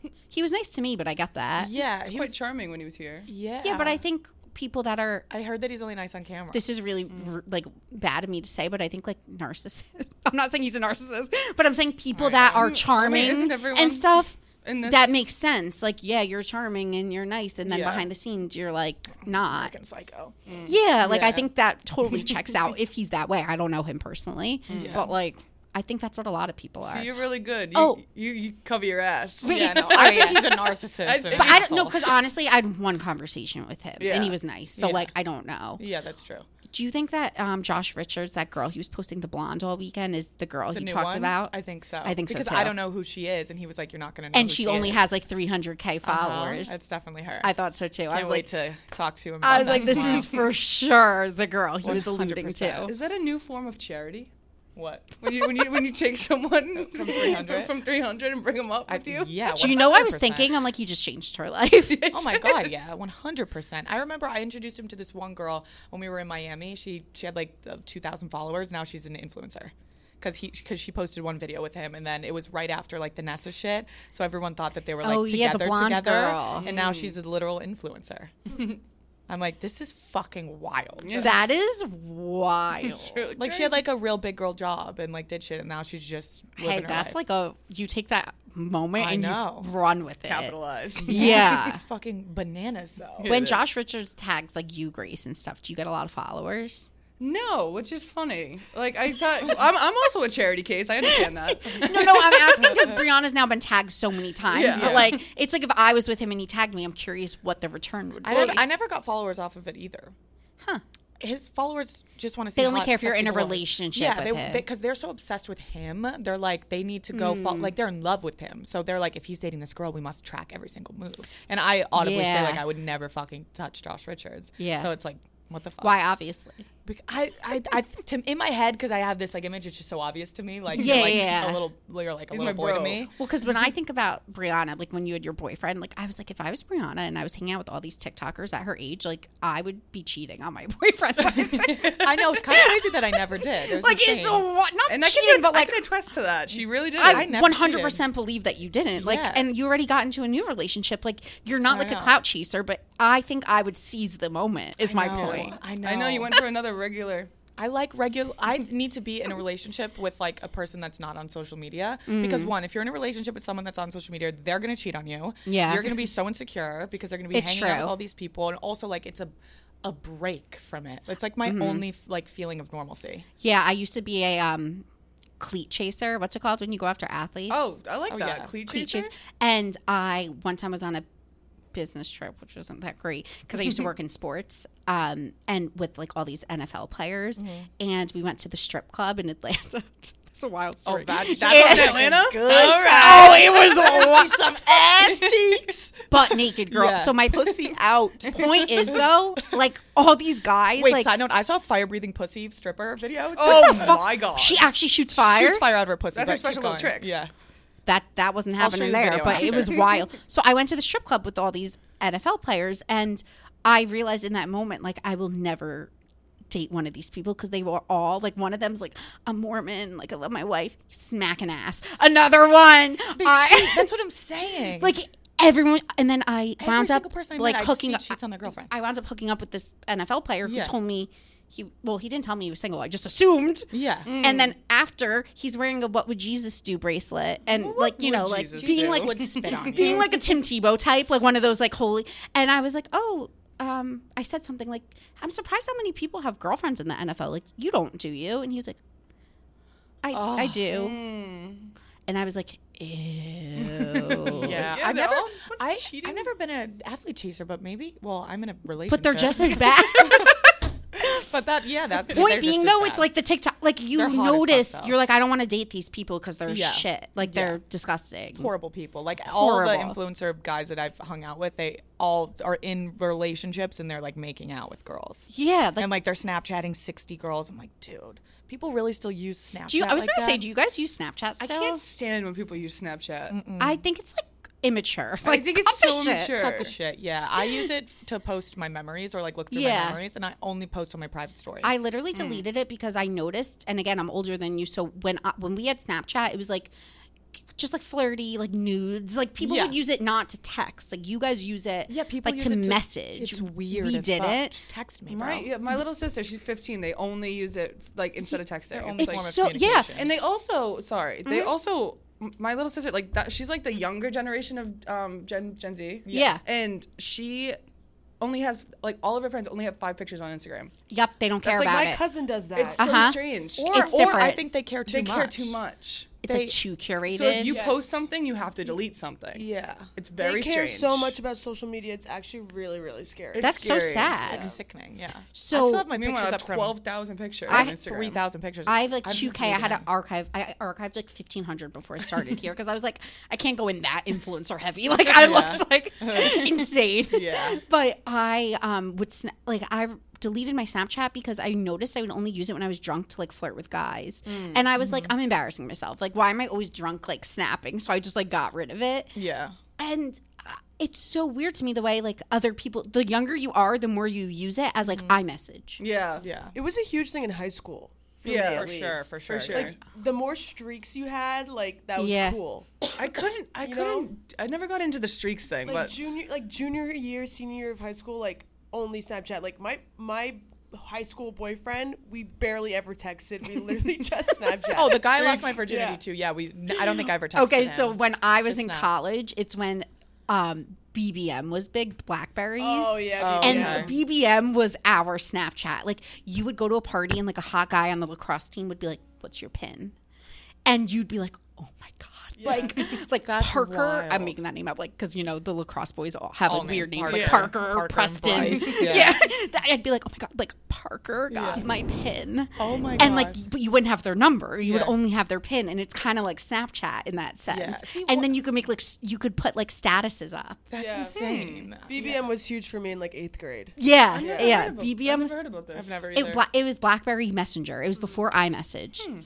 he was nice to me, but I got that. Yeah, It's he quite was. charming when he was here. Yeah, Yeah, but I think people that are I heard that he's only nice on camera. this is really mm. r- like bad of me to say, but I think like narcissists. I'm not saying he's a narcissist, but I'm saying people that are charming isn't everyone and stuff. That makes sense. Like, yeah, you're charming and you're nice, and then Yeah. behind the scenes, you're like not. fucking psycho. Yeah, like I think that totally checks out if he's that way. I don't know him personally, mm. but like I think that's what a lot of people So are. you're really good. You, Oh. you, you cover your ass. Yeah, no, Oh, I yeah. think he's a narcissist. I- and but an but I don't know because honestly, I had one conversation with him Yeah. and he was nice. So Yeah. like, I don't know. Yeah, that's true. Do you think that um, Josh Richards, that girl he was posting the blonde all weekend, is the girl The he new talked one? about? I think so. I think so, because. I don't know who she is, and he was like, "You're not going to know." and who she she only is. has like 300k Uh-huh. followers. It's definitely her. I thought so too. I can't was wait like, to talk to him. I about was like, that this is for sure the girl he was alluding 100%. to. Is that a new form of charity? What. When you when you when you take someone From 300? from 300 and bring them up I, with you? yeah. Do you know? What I was thinking, I'm like, you just changed her life. Oh my god, yeah, one hundred percent. I remember I introduced him to this one girl when we were in Miami. She she had like uh, two thousand followers. Now she's an influencer. Cause he, cause she posted one video with him, and then it was right after like the Nessa shit, so everyone thought that they were like Oh, yeah, the together blonde together, girl. and now she's a literal influencer. I'm like, this is fucking wild. that is wild. Really Like she had like a real big girl job and like did shit, and now she's just living Hey, her that's life. like a you take that moment I and know. you run with it. capitalize. Yeah. it's fucking bananas though. When. Josh Richards tags like you, Grace, and stuff, do you get a lot of followers? No, which is funny. Like I thought, I'm, I'm also a charity case. I understand that. No, no, I'm asking because Brianna's now been tagged so many times. Yeah. But Yeah. like, it's like if I was with him and he tagged me, I'm curious what the return would be. I never, I never got followers off of it either. Huh. His followers just want to see. They only hot, care if you're in a boys. relationship Yeah, with they him. because they, are so obsessed with him. They're like they need to go. Fo- mm. like they're in love with him. So they're like, if he's dating this girl, we must track every single move. And I audibly Yeah. say like I would never fucking touch Josh Richards. Yeah. So it's like. What the fuck? Why? Obviously. Bec- I, I, I, to, in my head, because I have this like image, it's just so obvious to me. Like, Yeah, you're, like yeah. a little, you're like a He's little my boy to me. Well, because when I think about Brianna, like when you had your boyfriend, like I was like, if I was Brianna and I was hanging out with all these TikTokers at her age, like I would be cheating on my boyfriend. I know it's kind of crazy that I never did. It like insane. it's a, what? Not And I cheating, can, but I like can attest to that. She really did. I, I never one hundred percent believe that you didn't. Like, Yeah. and you already got into a new relationship. Like, you're not I like a clout chaser, but I think I would seize the moment. Is I my know, point. I know. I know you went for another regular. I like regular. I need to be in a relationship with like a person that's not on social media Mm. because one, if you're in a relationship with someone that's on social media, they're gonna cheat on you. Yeah. you're gonna be so insecure because they're gonna be It's hanging out with all these people, and also like it's a a break from it. It's like my Mm-hmm. only like feeling of normalcy. Yeah, I used to be a um, cleat chaser. What's it called when you go after athletes? Oh, I like Oh, that. yeah. Cleat cleat chaser? chase. And I one time was on a business trip, which wasn't that great because I used to work in sports, um, and with like all these NFL players, Mm-hmm. and we went to the strip club in Atlanta. It's a wild story. that- Yeah. that's in Atlanta? Good. Oh, it was See some ass cheeks. butt naked girl. Yeah. So my pussy out. point is though, like all these guys, Wait, like side note, I saw a fire breathing pussy stripper video. Oh my god. she actually shoots fire. Shoots fire out of her pussy. That's her special little trick. Yeah. That that wasn't happening the there, but it was wild. So I went to the strip club with all these NFL players, and I realized in that moment, like, I will never date one of these people because they were all like one of them's like a Mormon, like I love my wife, smacking ass. Another one, I- That's what I'm saying. like everyone. And then I Every wound up person I like met, hooking up. cheats on their girlfriend. I wound up hooking up with this NFL player who Yeah. told me he well he didn't tell me he was single. I just assumed. yeah. And then after he's wearing a "What would Jesus do" bracelet, and like you would know, like Jesus being do? like would spit on you. being like a Tim Tebow type, like one of those like holy. And I was like, oh, um, I said something like, I'm surprised how many people have girlfriends in the NFL. Like, you don't, do you? And he was like, "I I do. And I was like, ew. Yeah, Yeah, I've never, all bunch of I. I've never been an athlete chaser, but maybe. Well, I'm in a relationship. But they're just as bad. But that, yeah, that. they're Point being, though, bad. it's like the TikTok. Like you They're hot as fuck, notice, you're like, I don't want to date these people because they're Yeah. shit. Like they're disgusting. horrible people. Like all the influencer guys that I've hung out with, they all are in relationships and they're like making out with girls. Yeah. Like, and like they're Snapchatting 60 girls. I'm like, dude, people really still use Snapchat. do you? I was like gonna say, do you guys use Snapchat I can't stand when people use Snapchat. I think it's like immature. I think it's cut so shit. immature. Cut the shit. Yeah, I use it to post my memories or like look through Yeah. my memories, and I only post on my private story. I literally deleted it because I noticed, and again, I'm older than you, so when I, when we had Snapchat, it was like just like flirty, like nudes. Like people Yeah. would use it not to text. Like you guys use it, yeah, people like use to it message. It's weird. We as fuck. didn't. Just text me, bro. My yeah, my little sister, she's 15. They only use it like instead of texting. Their It's like- form of so- yeah. and they also sorry, they Mm-hmm. also m- my little sister like that. She's like the younger generation of um Gen Gen Z. Yeah. and she only has like all of her friends only have five pictures on Instagram. Yep, they don't care like about My it. cousin does that. It's so Uh-huh. strange. or, It's or different. I think they care too they much. care too much. It's they- like too curated. So if you Yes. post something, you have to delete something. Yeah, It's very. they care strange. so much about social media. It's actually really, really scary. It's That's so sad. it's like sickening. Yeah. So- I still have my Meanwhile, pictures up twelve thousand pictures I on have Instagram. three thousand pictures. I have like two K. I had to archive. I archived like fifteen hundred before I started here because I was like, I can't go in that influencer heavy. Like I Yeah. looked like insane. Yeah. But I um would sna- like I deleted my Snapchat because I noticed I would only use it when I was drunk to like flirt with guys, Mm. and I was like, Mm-hmm. I'm embarrassing myself. Like, why am I always drunk like snapping? So I just like got rid of it, Yeah. and. uh, It's so weird to me the way like other people. The younger you are, the more you use it as like Mm-hmm. iMessage. Yeah. Yeah. it was a huge thing in high school. For me, Yeah, at For sure. For sure. for sure. Like the more streaks you had, like that was Yeah. cool. I couldn't. I You couldn't. I never got into the streaks thing, Like but junior, like junior year, senior year of high school, like only Snapchat. Like my my high school boyfriend, we barely ever texted. We literally just Snapchat. Oh, the guy I lost my virginity yeah. to. Yeah, we. I don't think I ever texted Okay, him. so when I was Just in Snap. college, it's when um BBM was big, Blackberries. Oh yeah, Oh, BBM. And Okay. BBM was our Snapchat. Like you would go to a party and like a hot guy on the lacrosse team would be like, "What's your pin?" And you'd be like, "Oh my god!" Like like That's Parker. I'm making that name up, like because you know the lacrosse boys all have All like weird named names, like Parker. Parker, Parker Preston. Yeah, yeah. That- I'd be like, "Oh my god!" Like Parker got Yeah. my pin. Oh my And like, but you wouldn't have their number. You would only have their pin, and it's kind of like Snapchat in that sense. Yeah. See, and wha- then you could make like you could put like statuses up. That's Yeah. insane. Hmm. BBM was huge for me in like eighth grade. Yeah, never yeah. Heard about- BBM. I've never heard about this. I've never either. it, it was BlackBerry Messenger. It was hmm. before iMessage. Hmm.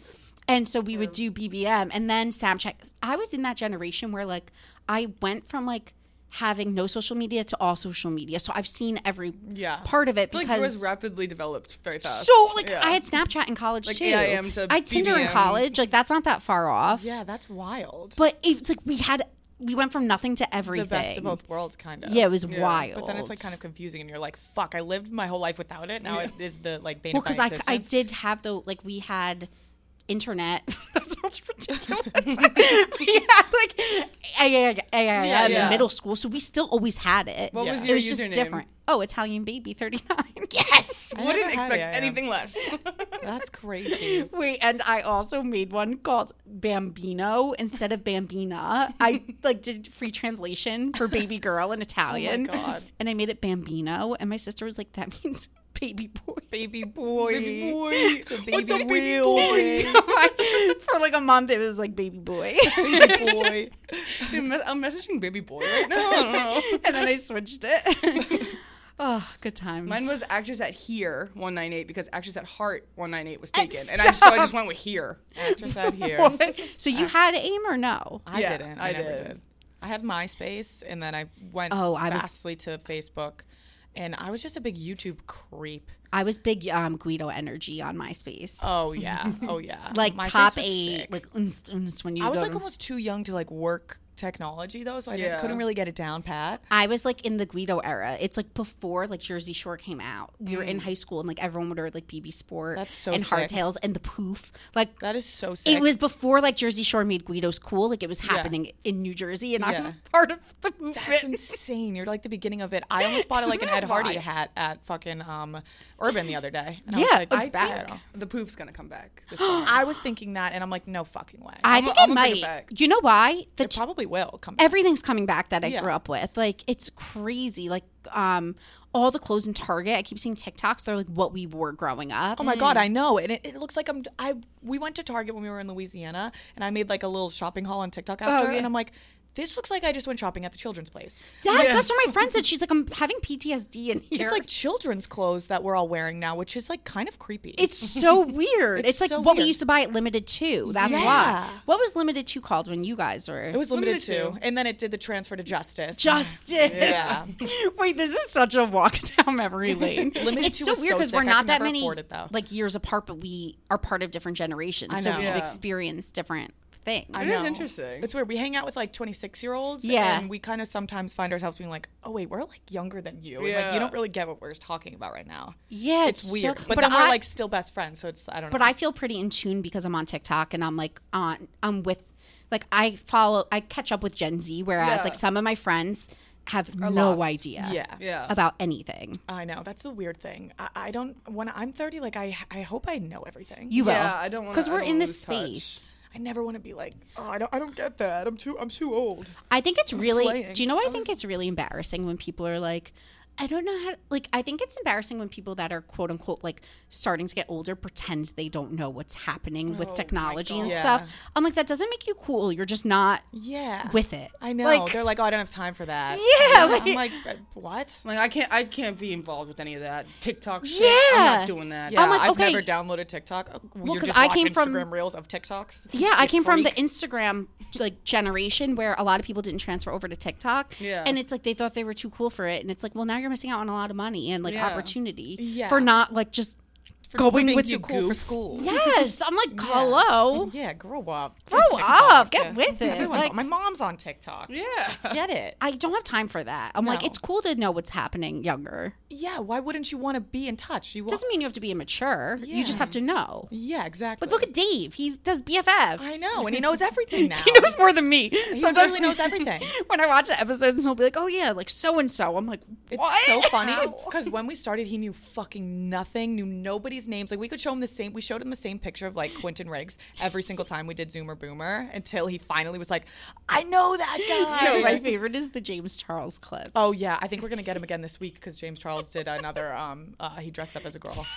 And so we would do BBM and then Snapchat. I was in that generation where like I went from like having no social media to all social media. So I've seen every Yeah. part of it because like because yours rapidly developed very fast. so like Yeah. I had Snapchat in college Like too. AIM to I had Tinder in college. Like that's not that far off. yeah, that's wild. But it's like we had we went from nothing to everything. the best of both worlds, kind of. Yeah, it was Yeah. wild. But then it's like kind of confusing, and you're like, "Fuck! I lived my whole life without it. Now it is the like bane well because I, I did have the like we had internet that sounds ridiculous we had like AIM Yeah, in yeah. middle school so we still always had it What was Yeah. it your was just username? different oh Italian baby 39 yes I Wouldn't expect AIM. anything less. That's crazy. Wait, and I also made one called Bambino instead of Bambina. I like did free translation for baby girl in Italian. Oh my god. And I made it Bambino, and my sister was like, "That means baby boy." baby boy. Baby boy. It's a What's up, baby baby boy? babe. So I- for like a month, it was like baby boy, baby boy. I'm messaging baby boy right now. I don't know. and then I switched it. oh, good times. Mine was actress at here 198 because actress at heart 198 was taken, and I just, so I just went with here. Actress out here. So you uh, had aim or no? I Yeah, didn't. I, I never did. did. I had MySpace, and then I went Oh, I was- fastly to Facebook, and I was just a big YouTube creep. I was big um, Guido energy on MySpace. Oh yeah, oh yeah. like My top eight, sick. like unst, unst, when you I was like to- almost too young to like work technology though, so I Yeah. couldn't really get it down pat. I was like in the Guido era. It's like before like Jersey Shore came out. We were in high school and like everyone would wear like BB Sport Mm. That's so and sick. Hardtails and the poof. Like That is so sick. it was before like Jersey Shore made Guidos cool. Like it was happening in New Jersey and I Yeah. was part of the movement. That's insane. You're like the beginning of it. I almost bought it like an Ed Hardy hat at fucking um Urban the other day. And I was Yeah, like, it's I bad. think- The poof's gonna come back. This. I was thinking that, and I'm like, no fucking way. I I'm- think I'm it gonna might. it. Do you know why? The it probably will come. back. everything's coming back that I Yeah. grew up with. Like it's crazy. Like um all the clothes in Target. I keep seeing TikToks. They're like what we wore growing up. Oh my god, I know, and it, it looks like I'm. I we went to Target when we were in Louisiana, and I made like a little shopping haul on TikTok after, yeah. and I'm like, this looks like I just went shopping at the children's place. Yes, that's what my friend said. She's like, I'm having PTSD in here. It's like children's clothes that we're all wearing now, which is like kind of creepy. It's so weird. It's, It's like so what we used to buy at Limited Two. That's Yeah. why. What was Limited Two called when you guys were? it was limited, Limited to, to. and then it did the transfer to Justice. Justice. Yeah. Wait, this is such a walk down memory lane. Limited it's Two so was weird so because we're not that many afford it, like years apart, but we are part of different generations. I So know. we've Yeah. experienced different things. I It is know. interesting. It's weird. We hang out with like 26 year olds. Yeah. And we kind of sometimes find ourselves being like, oh, wait, we're like younger than you. And like, you don't really get what we're talking about right now. yeah, It's, it's, weird. So, but, then I, we're like still best friends. So it's, I don't know. but I feel pretty in tune because I'm on TikTok and I'm like on I'm with like I follow I catch up with Gen Z, whereas Yeah. like some of my friends have no lost. idea yeah. yeah. about anything. I know. That's the weird thing. I, I don't, when I'm 30, like, I, I hope I know everything. You will. Yeah, I don't wanna- because we're in this space. touch. Space. I never want to be like, oh, I don't, I don't get that. I'm too, I'm too old. I think it's really. slaying. Do you know? I think it's really embarrassing when people are like, I don't know how. Like, I think it's embarrassing when people that are quote unquote like starting to get older pretend they don't know what's happening with technology and God. stuff. I'm like, that doesn't make you cool. You're just not Yeah. with it. I know. Like, They're like, oh, I don't have time for that. Yeah, I'm like- like, uh, what? Like I can't, I can't be involved with any of that TikTok shit. Yeah. I'm not doing that. Yeah, I'm like, I've okay. never downloaded TikTok. Well, You're 'cause just I watch came from- Instagram reels of TikToks. Yeah, I You came from the. Instagram like generation where a lot of people didn't transfer over to TikTok. Yeah. And it's like they thought they were too cool for it. And it's like, well, now you're missing out on a lot of money and like Yeah. opportunity Yeah. for not like just going being with you cool for school. Yes. I'm like, hello. Yeah, grow up. Grow up. Get yeah. with it. Everyone's Like- on, my mom's on TikTok. Yeah. Get it? I don't have time for that. I'm like, No. it's cool to know what's happening younger. Yeah. Why wouldn't you want to be in touch? You It want, doesn't mean you have to be immature. You just Yeah. have to know. Yeah, exactly. Like, look at Dave. He does BFFs. I know, and he knows everything now. He knows more than me. He literally knows everything. when I watch the episodes, he'll be like, "Oh yeah, like so and so." I'm like, It's "What?" so funny because when we started, he knew fucking nothing, knew nobody's names. Like we could show him the same. We showed him the same picture of like Quentin Riggs every single time we did Zoomer Boomer until he finally was like, "I know that guy." No, my favorite is the James Charles clips. oh yeah, I think we're gonna get him again this week because James Charles did another. Um, uh, he dressed up as a girl.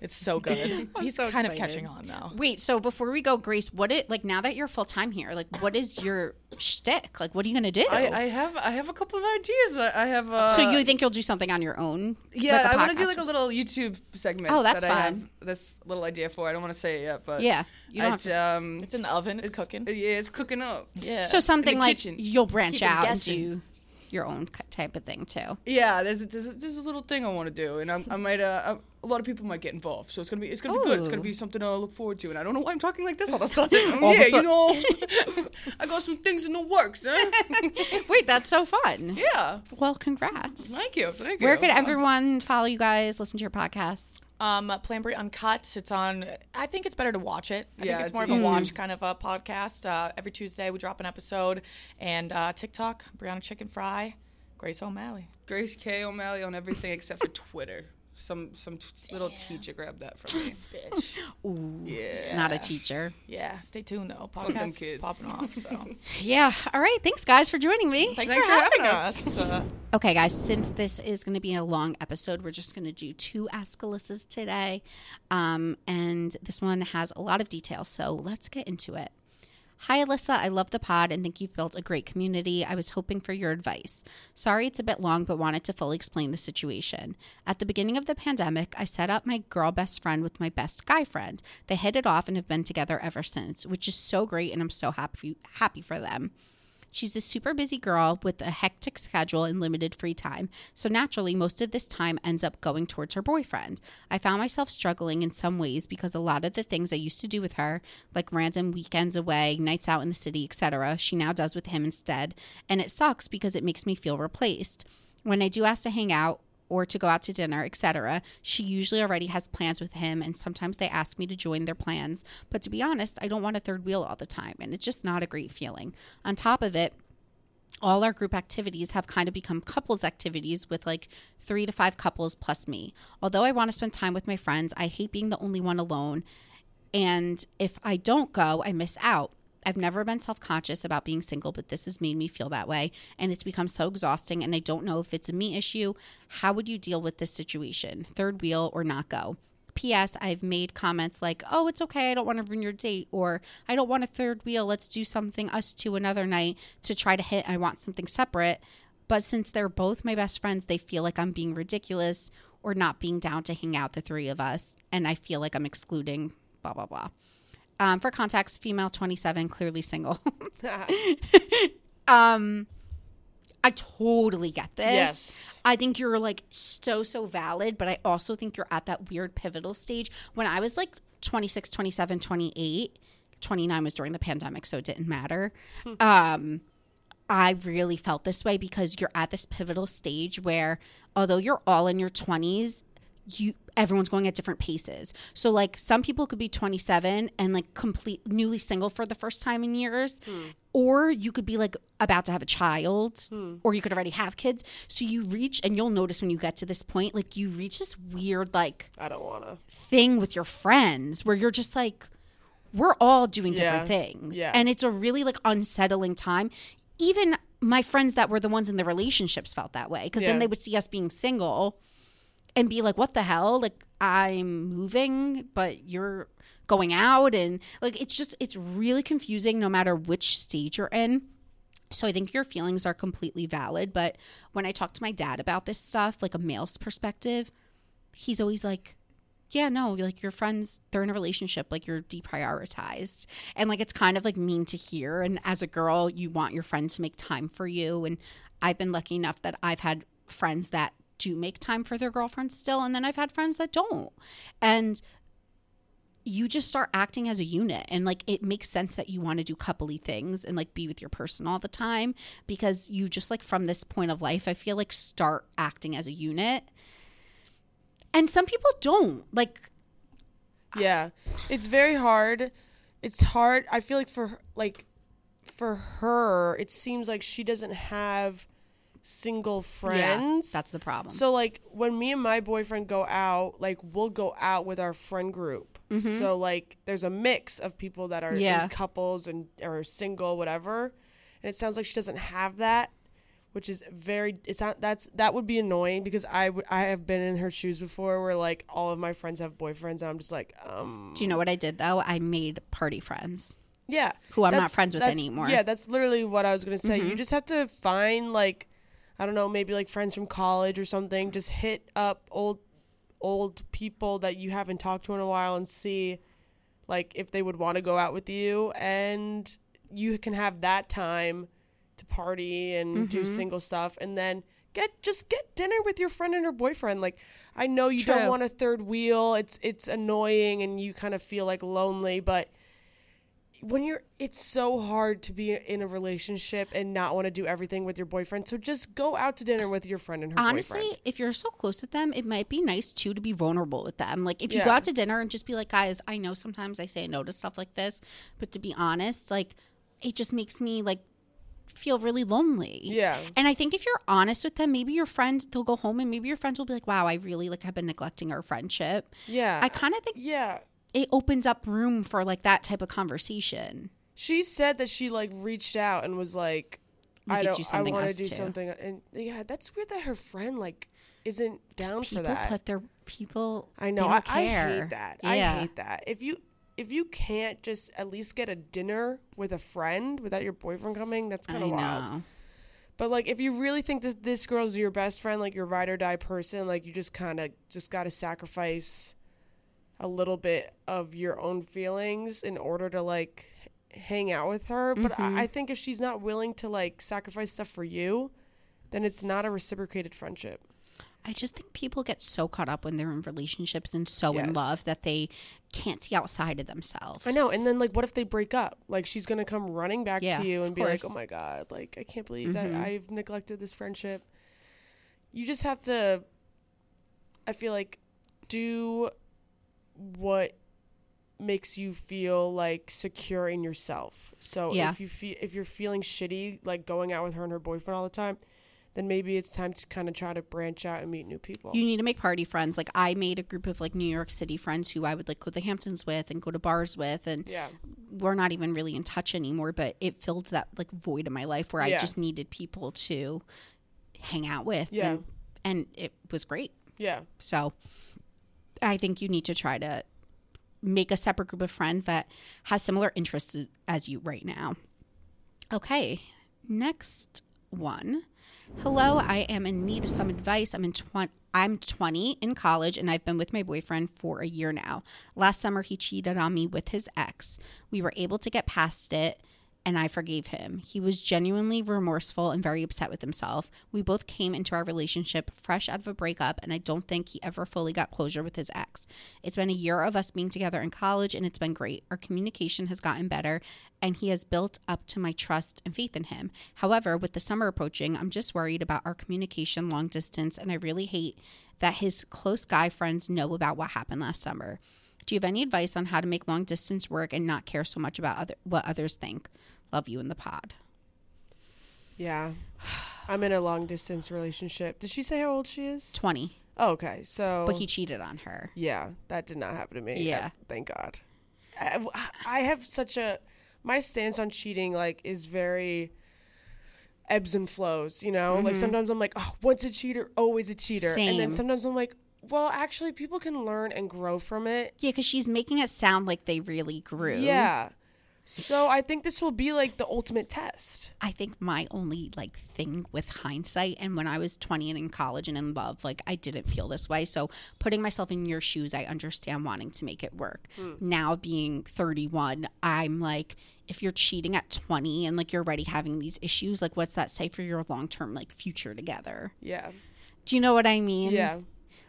It's so good. He's so kind of catching on now. Wait, so before we go, Grace, what it like now that you're full time here? Like, what is your shtick? Like, what are you gonna do? I, I have, I have a couple of ideas. I I have. Uh, so you think you'll do something on your own? Yeah, Like a I want to do like a little YouTube segment. Oh, that's that I have fun. this little idea for. I don't want to say it yet, but Yeah, you don't have it's, to- um, It's in the oven. It's, cooking. Yeah, it's cooking up. yeah. So something like kitchen. you'll branch Keep 'em out and do your own type of thing too. Yeah, there's there's, there's a little thing I want to do, and I'm, I might uh, a lot of people might get involved, so it's gonna be it's gonna be good. It's gonna be something to look forward to, and I don't know why I'm talking like this all of a sudden. All of a yeah, you know, I got some things in the works. Huh? Wait, that's so fun. yeah, Well, congrats. thank you, thank you. Where could everyone follow you guys? Listen to your podcast. Um, Plan Bri Uncut. It's on. I think it's better to watch it. I Yeah, think it's it's more of a watch kind of a podcast. Uh, every Tuesday we drop an episode, and uh, TikTok, Brianna Chickenfry, Grace O'Malley. Grace K O'Malley on everything except for Twitter. Some some t- little teacher grabbed that from me. Bitch. Ooh, Yeah. not a teacher. yeah, stay tuned though. Fuck them Podcast kids. popping off. So Yeah. All right. Thanks, guys, for joining me. thanks, Thanks for, for having, having us. Uh, Okay, guys, since this is going to be a long episode, we're just going to do two Ask Alyssa's today. Um, and this one has a lot of details, so let's get into it. Hi, Alyssa. I love the pod and think you've built a great community. I was hoping for your advice. Sorry it's a bit long, but wanted to fully explain the situation. At the beginning of the pandemic, I set up my girl best friend with my best guy friend. They hit it off and have been together ever since, which is so great, and I'm so happy happy for them. She's a super busy girl with a hectic schedule and limited free time. So naturally, most of this time ends up going towards her boyfriend. I found myself struggling in some ways because a lot of the things I used to do with her, like random weekends away, nights out in the city, etc., she now does with him instead. And it sucks because it makes me feel replaced. When I do ask to hang out, or to go out to dinner, etc. She usually already has plans with him and sometimes they ask me to join their plans. But to be honest, I don't want a third wheel all the time and it's just not a great feeling. On top of it, all our group activities have kind of become couples activities with like three to five couples plus me. Although I want to spend time with my friends, I hate being the only one alone. And if I don't go, I miss out. I've never been self conscious about being single, but this has made me feel that way. And it's become so exhausting. And I don't know if it's a me issue. How would you deal with this situation? Third wheel or not go? P.S. I've made comments like, oh, it's okay. I don't want to ruin your date. Or I don't want a third wheel. Let's do something us two another night to try to hit. I want something separate. But since they're both my best friends, they feel like I'm being ridiculous or not being down to hang out, the three of us. And I feel like I'm excluding blah, blah, blah. Um, for context, female 27, clearly single. um, I totally get this. Yes. I think you're like so, so valid, but I also think you're at that weird pivotal stage. When I was like 26, 27, 28, 29 was during the pandemic, so it didn't matter. um, I really felt this way because you're at this pivotal stage where, although you're all in your 20s, you everyone's going at different paces. So like some people could be 27 and like complete newly single for the first time in years hmm. or you could be like about to have a child hmm. or you could already have kids. So you reach and you'll notice when you get to this point like you reach this weird like I don't want to. thing with your friends where you're just like we're all doing different Yeah. things Yeah. and it's a really like unsettling time even my friends that were the ones in the relationships felt that way because Yeah. then they would see us being single and be like what the hell like i'm moving but you're going out and like it's just it's really confusing no matter which stage you're in so I think your feelings are completely valid. But when I talk to my dad about this stuff, like a male's perspective, he's always like, yeah, no, like your friends, they're in a relationship, like you're deprioritized. And like it's kind of like mean to hear. And as a girl, you want your friend to make time for you. And I've been lucky enough that I've had friends that do make time for their girlfriends still. And then I've had friends that don't. And you just start acting as a unit and like it makes sense that you want to do coupley things and like be with your person all the time because you just like from this point of life i feel like start acting as a unit and some people don't like Yeah, it's very hard. It's hard. I feel like for like for her, it seems like she doesn't have single friends. that's the problem So like when me and my boyfriend go out, like we'll go out with our friend group. So like there's a mix of people that are Mm-hmm. Yeah. in couples and or single, whatever. And it sounds like she doesn't have that, which is very. It's not that's that would be annoying because I would I have been in her shoes before where like all of my friends have boyfriends and I'm just like um do you know what i did though i made party friends yeah who i'm not friends with anymore Mm-hmm. Yeah, that's literally what I was gonna say. You just have to find like, I don't know, maybe like friends from college or something. Just hit up old, old people that you haven't talked to in a while and see, like, if they would want to go out with you, and you can have that time to party and do Mm-hmm. single stuff, and then get just get dinner with your friend and her boyfriend. Like, I know you don't want a third wheel. It's it's annoying and you kind of feel like lonely, but when you're it's so hard to be in a relationship and not want to do everything with your boyfriend so just go out to dinner with your friend and her honestly boyfriend. if you're so close with them it might be nice too to be vulnerable with them. Like if you go out to dinner and just be like guys i know sometimes i say no to stuff like this but to be honest like it just makes me like feel really lonely. Yeah. and i think if you're honest with them maybe your friend they'll go home and maybe your friends will be like wow i really like have been neglecting our friendship. Yeah. I kind of think yeah it opens up room for like that type of conversation she said that she like reached out and was like We i don't i want to do too. something and yeah that's weird that her friend like isn't down for that. people put their people i know I, I hate that yeah. i hate that if you if you can't just at least get a dinner with a friend without your boyfriend coming that's kind of wild know. But like, if you really think this this girl's your best friend, like your ride or die person, like you just kind of just got to sacrifice a little bit of your own feelings in order to like hang out with her. But Mm-hmm. I, I think if she's not willing to like sacrifice stuff for you, then it's not a reciprocated friendship. I just think people get so caught up when they're in relationships and so in love that they can't see outside of themselves. I know. And then like, what if they break up? Like, she's gonna come running back Yeah, to you and be like, "Oh my god, like I can't believe that Mhm. I've neglected this friendship." You just have to. I feel like do what makes you feel like secure in yourself. So Yeah. if you feel if you're feeling shitty like going out with her and her boyfriend all the time, then maybe it's time to kind of try to branch out and meet new people. You need to make party friends. Like I made a group of like New York City friends who I would like go to the Hamptons with and go to bars with and yeah. we're not even really in touch anymore, but it filled that like void in my life where I just needed people to hang out with. Yeah. And, and it was great. Yeah. So I think you need to try to make a separate group of friends that has similar interests as you right now. Okay, next one. Hello, I am in need of some advice. I'm in 20 I'm 20 in college and I've been with my boyfriend for a year now. Last summer he cheated on me with his ex. We were able to get past it and I forgave him. He was genuinely remorseful and very upset with himself. We both came into our relationship fresh out of a breakup, and I don't think he ever fully got closure with his ex. It's been a year of us being together in college, and it's been great. Our communication has gotten better, and he has built up to my trust and faith in him. However, with the summer approaching, I'm just worried about our communication long distance, and I really hate that his close guy friends know about what happened last summer. Do you have any advice on how to make long distance work and not care so much about other what others think? Love you in the pod. Yeah. I'm in a long distance relationship. Did she say how old she is? 20, Oh, okay. So but he cheated on her. Yeah, that did not happen to me. Yeah. Uh, thank God. I, I have such a my stance on cheating like is very ebbs and flows. You know, like sometimes I'm like, oh, once a cheater, always a cheater, and then sometimes I'm like, well, actually, people can learn and grow from it. Yeah, because she's making it sound like they really grew. Yeah. So I think this will be like the ultimate test. I think my only like thing with hindsight and when I was 20 and in college and in love, like I didn't feel this way. So putting myself in your shoes, I understand wanting to make it work. Hmm. Now being 31, I'm like if you're cheating at 20 and like you're already having these issues, like what's that say for your long-term like future together? Yeah. Do you know what I mean? Yeah.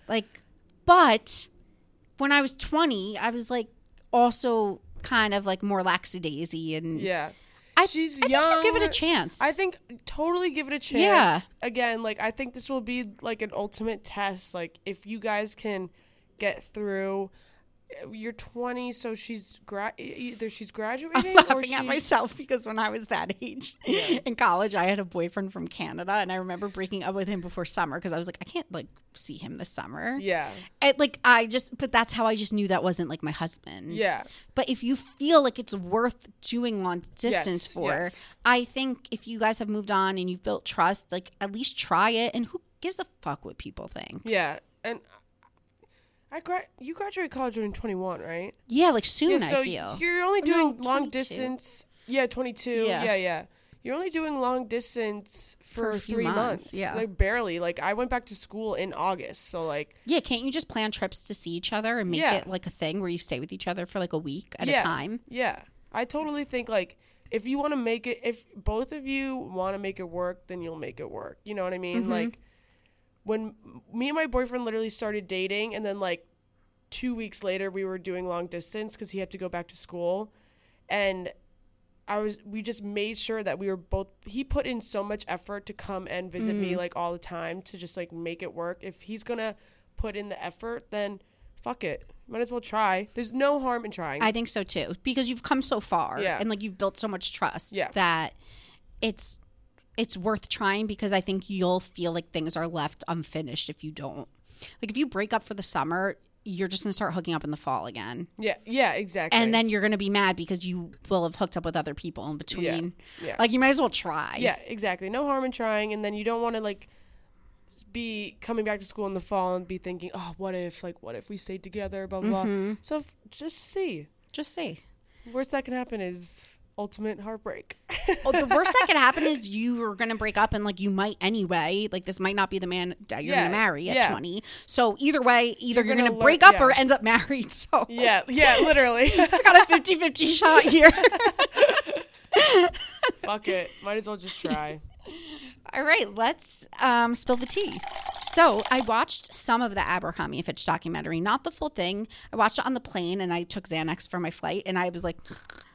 Like, but when I was 20, I was like also kind of like more lackadaisy and Yeah. I, She's I young. give it a chance. I think totally give it a chance. Yeah. Again, like I think this will be like an ultimate test. Like if you guys can get through. You're 20, so she's gra- either she's graduating I'm or laughing she. at myself because when I was that age in college, I had a boyfriend from Canada, and I remember breaking up with him before summer because I was like, I can't like see him this summer. Yeah, And, like I just, but that's how I just knew that wasn't like my husband. yeah, But if you feel like it's worth doing long distance Yes, for, yes. I think if you guys have moved on and you've built trust, like at least try it. And who gives a fuck what people think? yeah. And I gra- you graduated college when you're 21, right? Yeah, like soon. yeah, so I feel. you're only doing no, long 22. distance. Yeah, 22. Yeah. Yeah. yeah, You're only doing long distance For for, three months, months. yeah. like barely. Like I went back to school in August, so like Yeah, can't you just plan trips to see each other and make Yeah. it like a thing where you stay with each other for like a week at yeah, a time? Yeah, I totally think like if you want to make it, if both of you want to make it work, then you'll make it work. You know what I mean? Mhm. Like when me and my boyfriend literally started dating, and then like two weeks later we were doing long distance because he had to go back to school, and I was we just made sure that we were both he put in so much effort to come and visit me mm-hmm. like all the time to just like make it work. If he's gonna put in the effort, then fuck it. Might as well try. There's no harm in trying. I think so too, because you've come so far Yeah. and like you've built so much trust Yeah. that it's it's worth trying because I think you'll feel like things are left unfinished if you don't. Like if you break up for the summer, you're just gonna start hooking up in the fall again. yeah, yeah, exactly. And then you're gonna be mad because you will have hooked up with other people in between. yeah. Like you might as well try. yeah, exactly. No harm in trying, and then you don't want to like be coming back to school in the fall and be thinking, oh, what if, like, what if we stayed together, blah blah. Mm-hmm. blah. So f- just see. Just see. Worst that can happen is ultimate heartbreak. Oh, the worst that could happen is you are gonna break up and like you might anyway. Like this might not be the man that you're Yeah, gonna marry at yeah. 20. So either way, either you're, You're gonna, gonna break up yeah. or end up married. So yeah, yeah, literally. I got a 50-50 shot here. Fuck it. Might as well just try. All right, let's um, spill the tea. So I watched some of the Abercrombie Fitch documentary, not the full thing. I watched it on the plane, and I took Xanax for my flight, and I was like,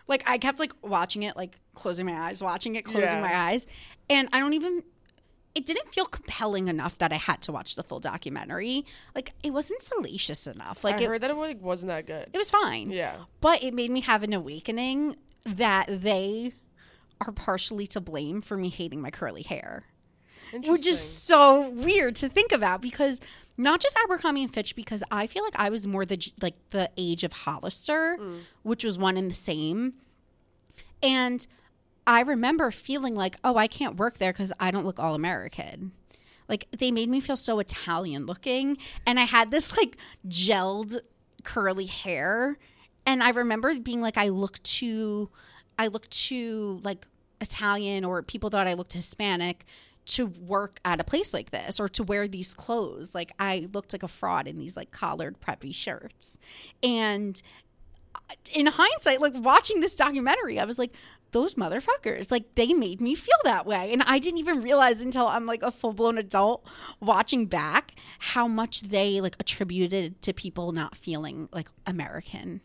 like I kept like watching it, like closing my eyes, watching it, closing Yeah. my eyes, and I don't even. It didn't feel compelling enough that I had to watch the full documentary. Like it wasn't salacious enough. Like I it, heard that it like, wasn't that good. it was fine. Yeah. But it made me have an awakening that they are partially to blame for me hating my curly hair which is so weird to think about because not just Abercrombie and Fitch because I feel like I was more the like the age of Hollister, mm. which was one and the same, and I remember feeling like, oh, I can't work there because I don't look all American. Like they made me feel so Italian looking, and I had this like gelled curly hair, and I remember being like, I look too, I look too like Italian, or people thought I looked Hispanic to work at a place like this or to wear these clothes. Like I looked like a fraud in these like collared preppy shirts. And uh, in hindsight, like watching this documentary, I was like, those motherfuckers, like they made me feel that way. And I didn't even realize until I'm like a full blown adult watching back how much they like attributed to people not feeling like American.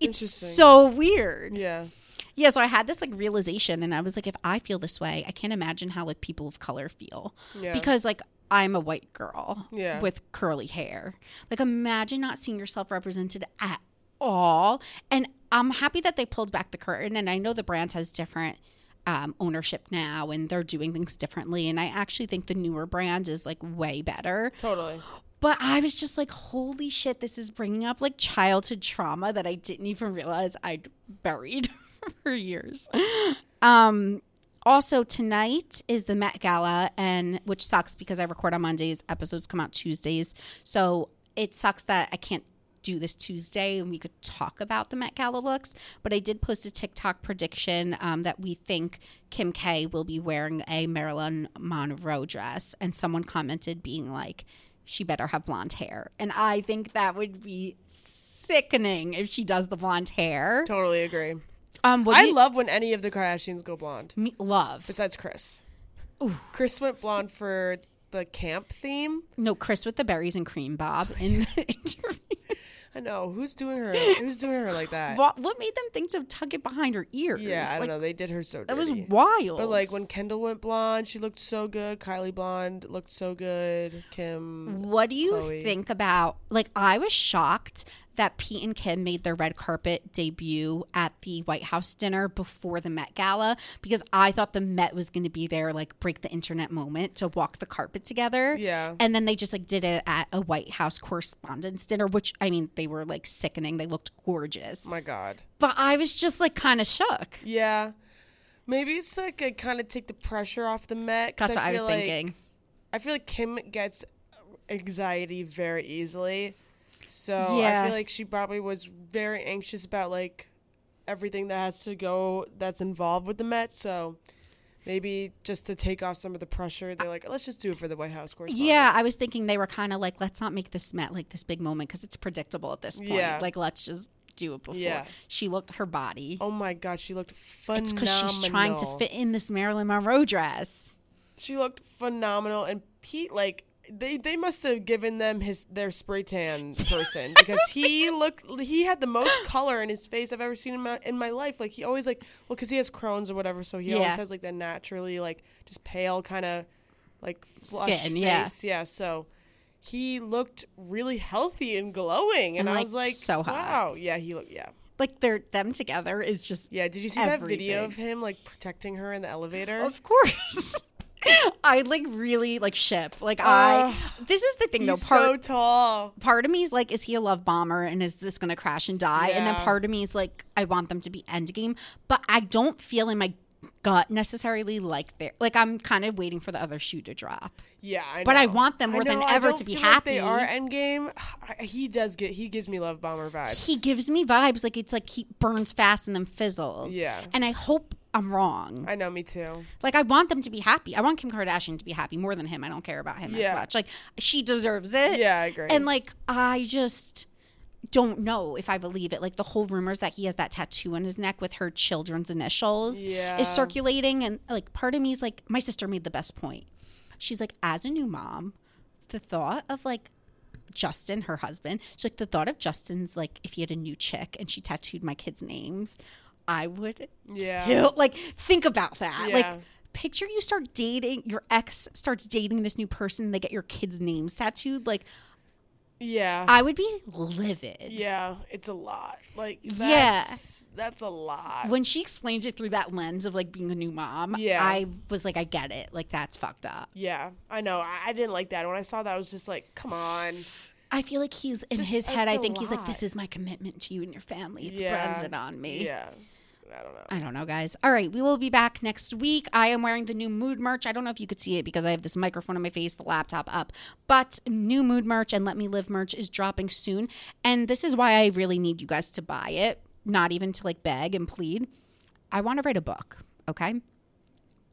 It's so weird. yeah. Yeah, so I had this like realization and I was like, if I feel this way, I can't imagine how like people of color feel. Yeah. Because like I'm a white girl Yeah. with curly hair. Like imagine not seeing yourself represented at all. And I'm happy that they pulled back the curtain and I know the brands has different um, ownership now and they're doing things differently. And I actually think the newer brand is like way better. Totally. But I was just like, holy shit, this is bringing up like childhood trauma that I didn't even realize I'd buried for years. Um, also, tonight is the Met Gala, and which sucks because I record on Mondays, episodes come out Tuesdays. So it sucks that I can't do this Tuesday and we could talk about the Met Gala looks. But I did post a TikTok prediction um, that we think Kim K will be wearing a Marilyn Monroe dress, and someone commented being like, she better have blonde hair. And I think that would be sickening if she does the blonde hair. Totally agree. Um, what I you- love when any of the Kardashians go blonde. me, love. Besides Kris. Kris went blonde for the camp theme. No, Kris with the berries and cream, Bob. In the interview. I know who's doing her. Who's doing her like that? what, what made them think to tuck it behind her ears? yeah, I don't know. They did her so. Dirty. That was wild. But like when Kendall went blonde, she looked so good. Kylie blonde looked so good. Kim. What do you Khloé. think about? Like, I was shocked that Pete and Kim made their red carpet debut at the White House dinner before the Met Gala because I thought the Met was going to be their like break the internet moment to walk the carpet together. Yeah. And then they just like did it at a White House correspondence dinner, which I mean, they were like sickening. They looked gorgeous. Oh my God. But I was just like kind of shook. Yeah. Maybe it's like I kind of take the pressure off the Met. That's what I was like- thinking. I feel like Kim gets uh, anxiety very easily. So Yeah. I feel like she probably was very anxious about like everything that has to go that's involved with the Met. So maybe just to take off some of the pressure, they're like, let's just do it for the White House correspondent. Yeah, I was thinking they were kind of like, let's not make this Met like this big moment because it's predictable at this point. Yeah. Like, let's just do it before. Yeah. She looked her body. Oh my God, she looked phenomenal. it's because she's trying to fit in this Marilyn Monroe dress. She looked phenomenal, and Pete like. They, they must have given them his their spray tan person because he looked he had the most color in his face I've ever seen in my in my life. Like he always like well because he has Crohn's or whatever, so he Yeah. always has like that naturally like just pale kind of like flush Skin, face. yeah. yeah. So he looked really healthy and glowing, and, And, I like, was like, so hot. wow, yeah, he looked yeah. Like they're them together is just Yeah, did you see that video of him like protecting her in the elevator? Of course. I like really like ship. Like I this is the thing though. Part so tall. part of me is like, is he a love bomber and is this gonna crash and die? And then part of me is like, I want them to be endgame. But I don't feel in my gut necessarily like their like I'm kind of waiting for the other shoe to drop. Yeah, I But I want them more than ever to be happy. like they are Endgame. He does get. He gives me love bomber vibes. He gives me vibes like it's like he burns fast and then fizzles. Yeah. And I hope I'm wrong. I know, me too. Like I want them to be happy. I want Kim Kardashian to be happy more than him. I don't care about him Yeah. as much. Like she deserves it. Yeah, I agree. And like I just don't know if I believe it. Like the whole rumors that he has that tattoo on his neck with her children's initials Yeah. is circulating and like part of me is like my sister made the best point. She's like as a new mom, the thought of like Justin, her husband, she's like the thought of Justin's like if he had a new chick and she tattooed my kids' names, I would Yeah. kill. Like, think about that. Yeah. Like, picture you start dating, your ex starts dating this new person, they get your kids' names tattooed. Like, Yeah. I would be livid. yeah. It's a lot. Like Yeah. that's that's a lot. When she explained it through that lens of like being a new mom, Yeah. I was like, I get it. Like, that's fucked up. yeah, I know. I, I didn't like that. When I saw that, I was just like, come on. I feel like he's in Just- his head. I think he's like, this is my commitment to you and your family. It's yeah. branded on me. Yeah. I don't know. I don't know, guys. All right, we will be back next week. I am wearing the new mood merch. I don't know if you could see it because I have this microphone on my face, the laptop up. But new mood merch and Let Me Live merch is dropping soon. And this is why I really need you guys to buy it, not even to like beg and plead. I want to write a book, okay?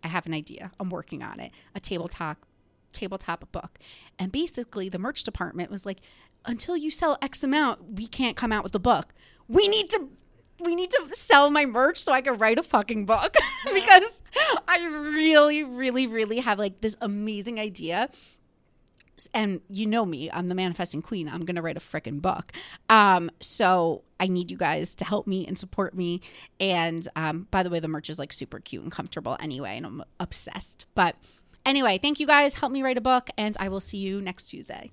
I have an idea. I'm working on it. A tabletop tabletop book. And basically the merch department was like, until you sell X amount, we can't come out with the book. We need to we need to sell my merch so I can write a fucking book because I really, really, really have like this amazing idea. And you know me, I'm the manifesting queen. I'm gonna write a freaking book. Um, so I need you guys to help me and support me. And um, by the way, the merch is like super cute and comfortable anyway, and I'm obsessed. But anyway, thank you guys. Help me write a book, and I will see you next Tuesday.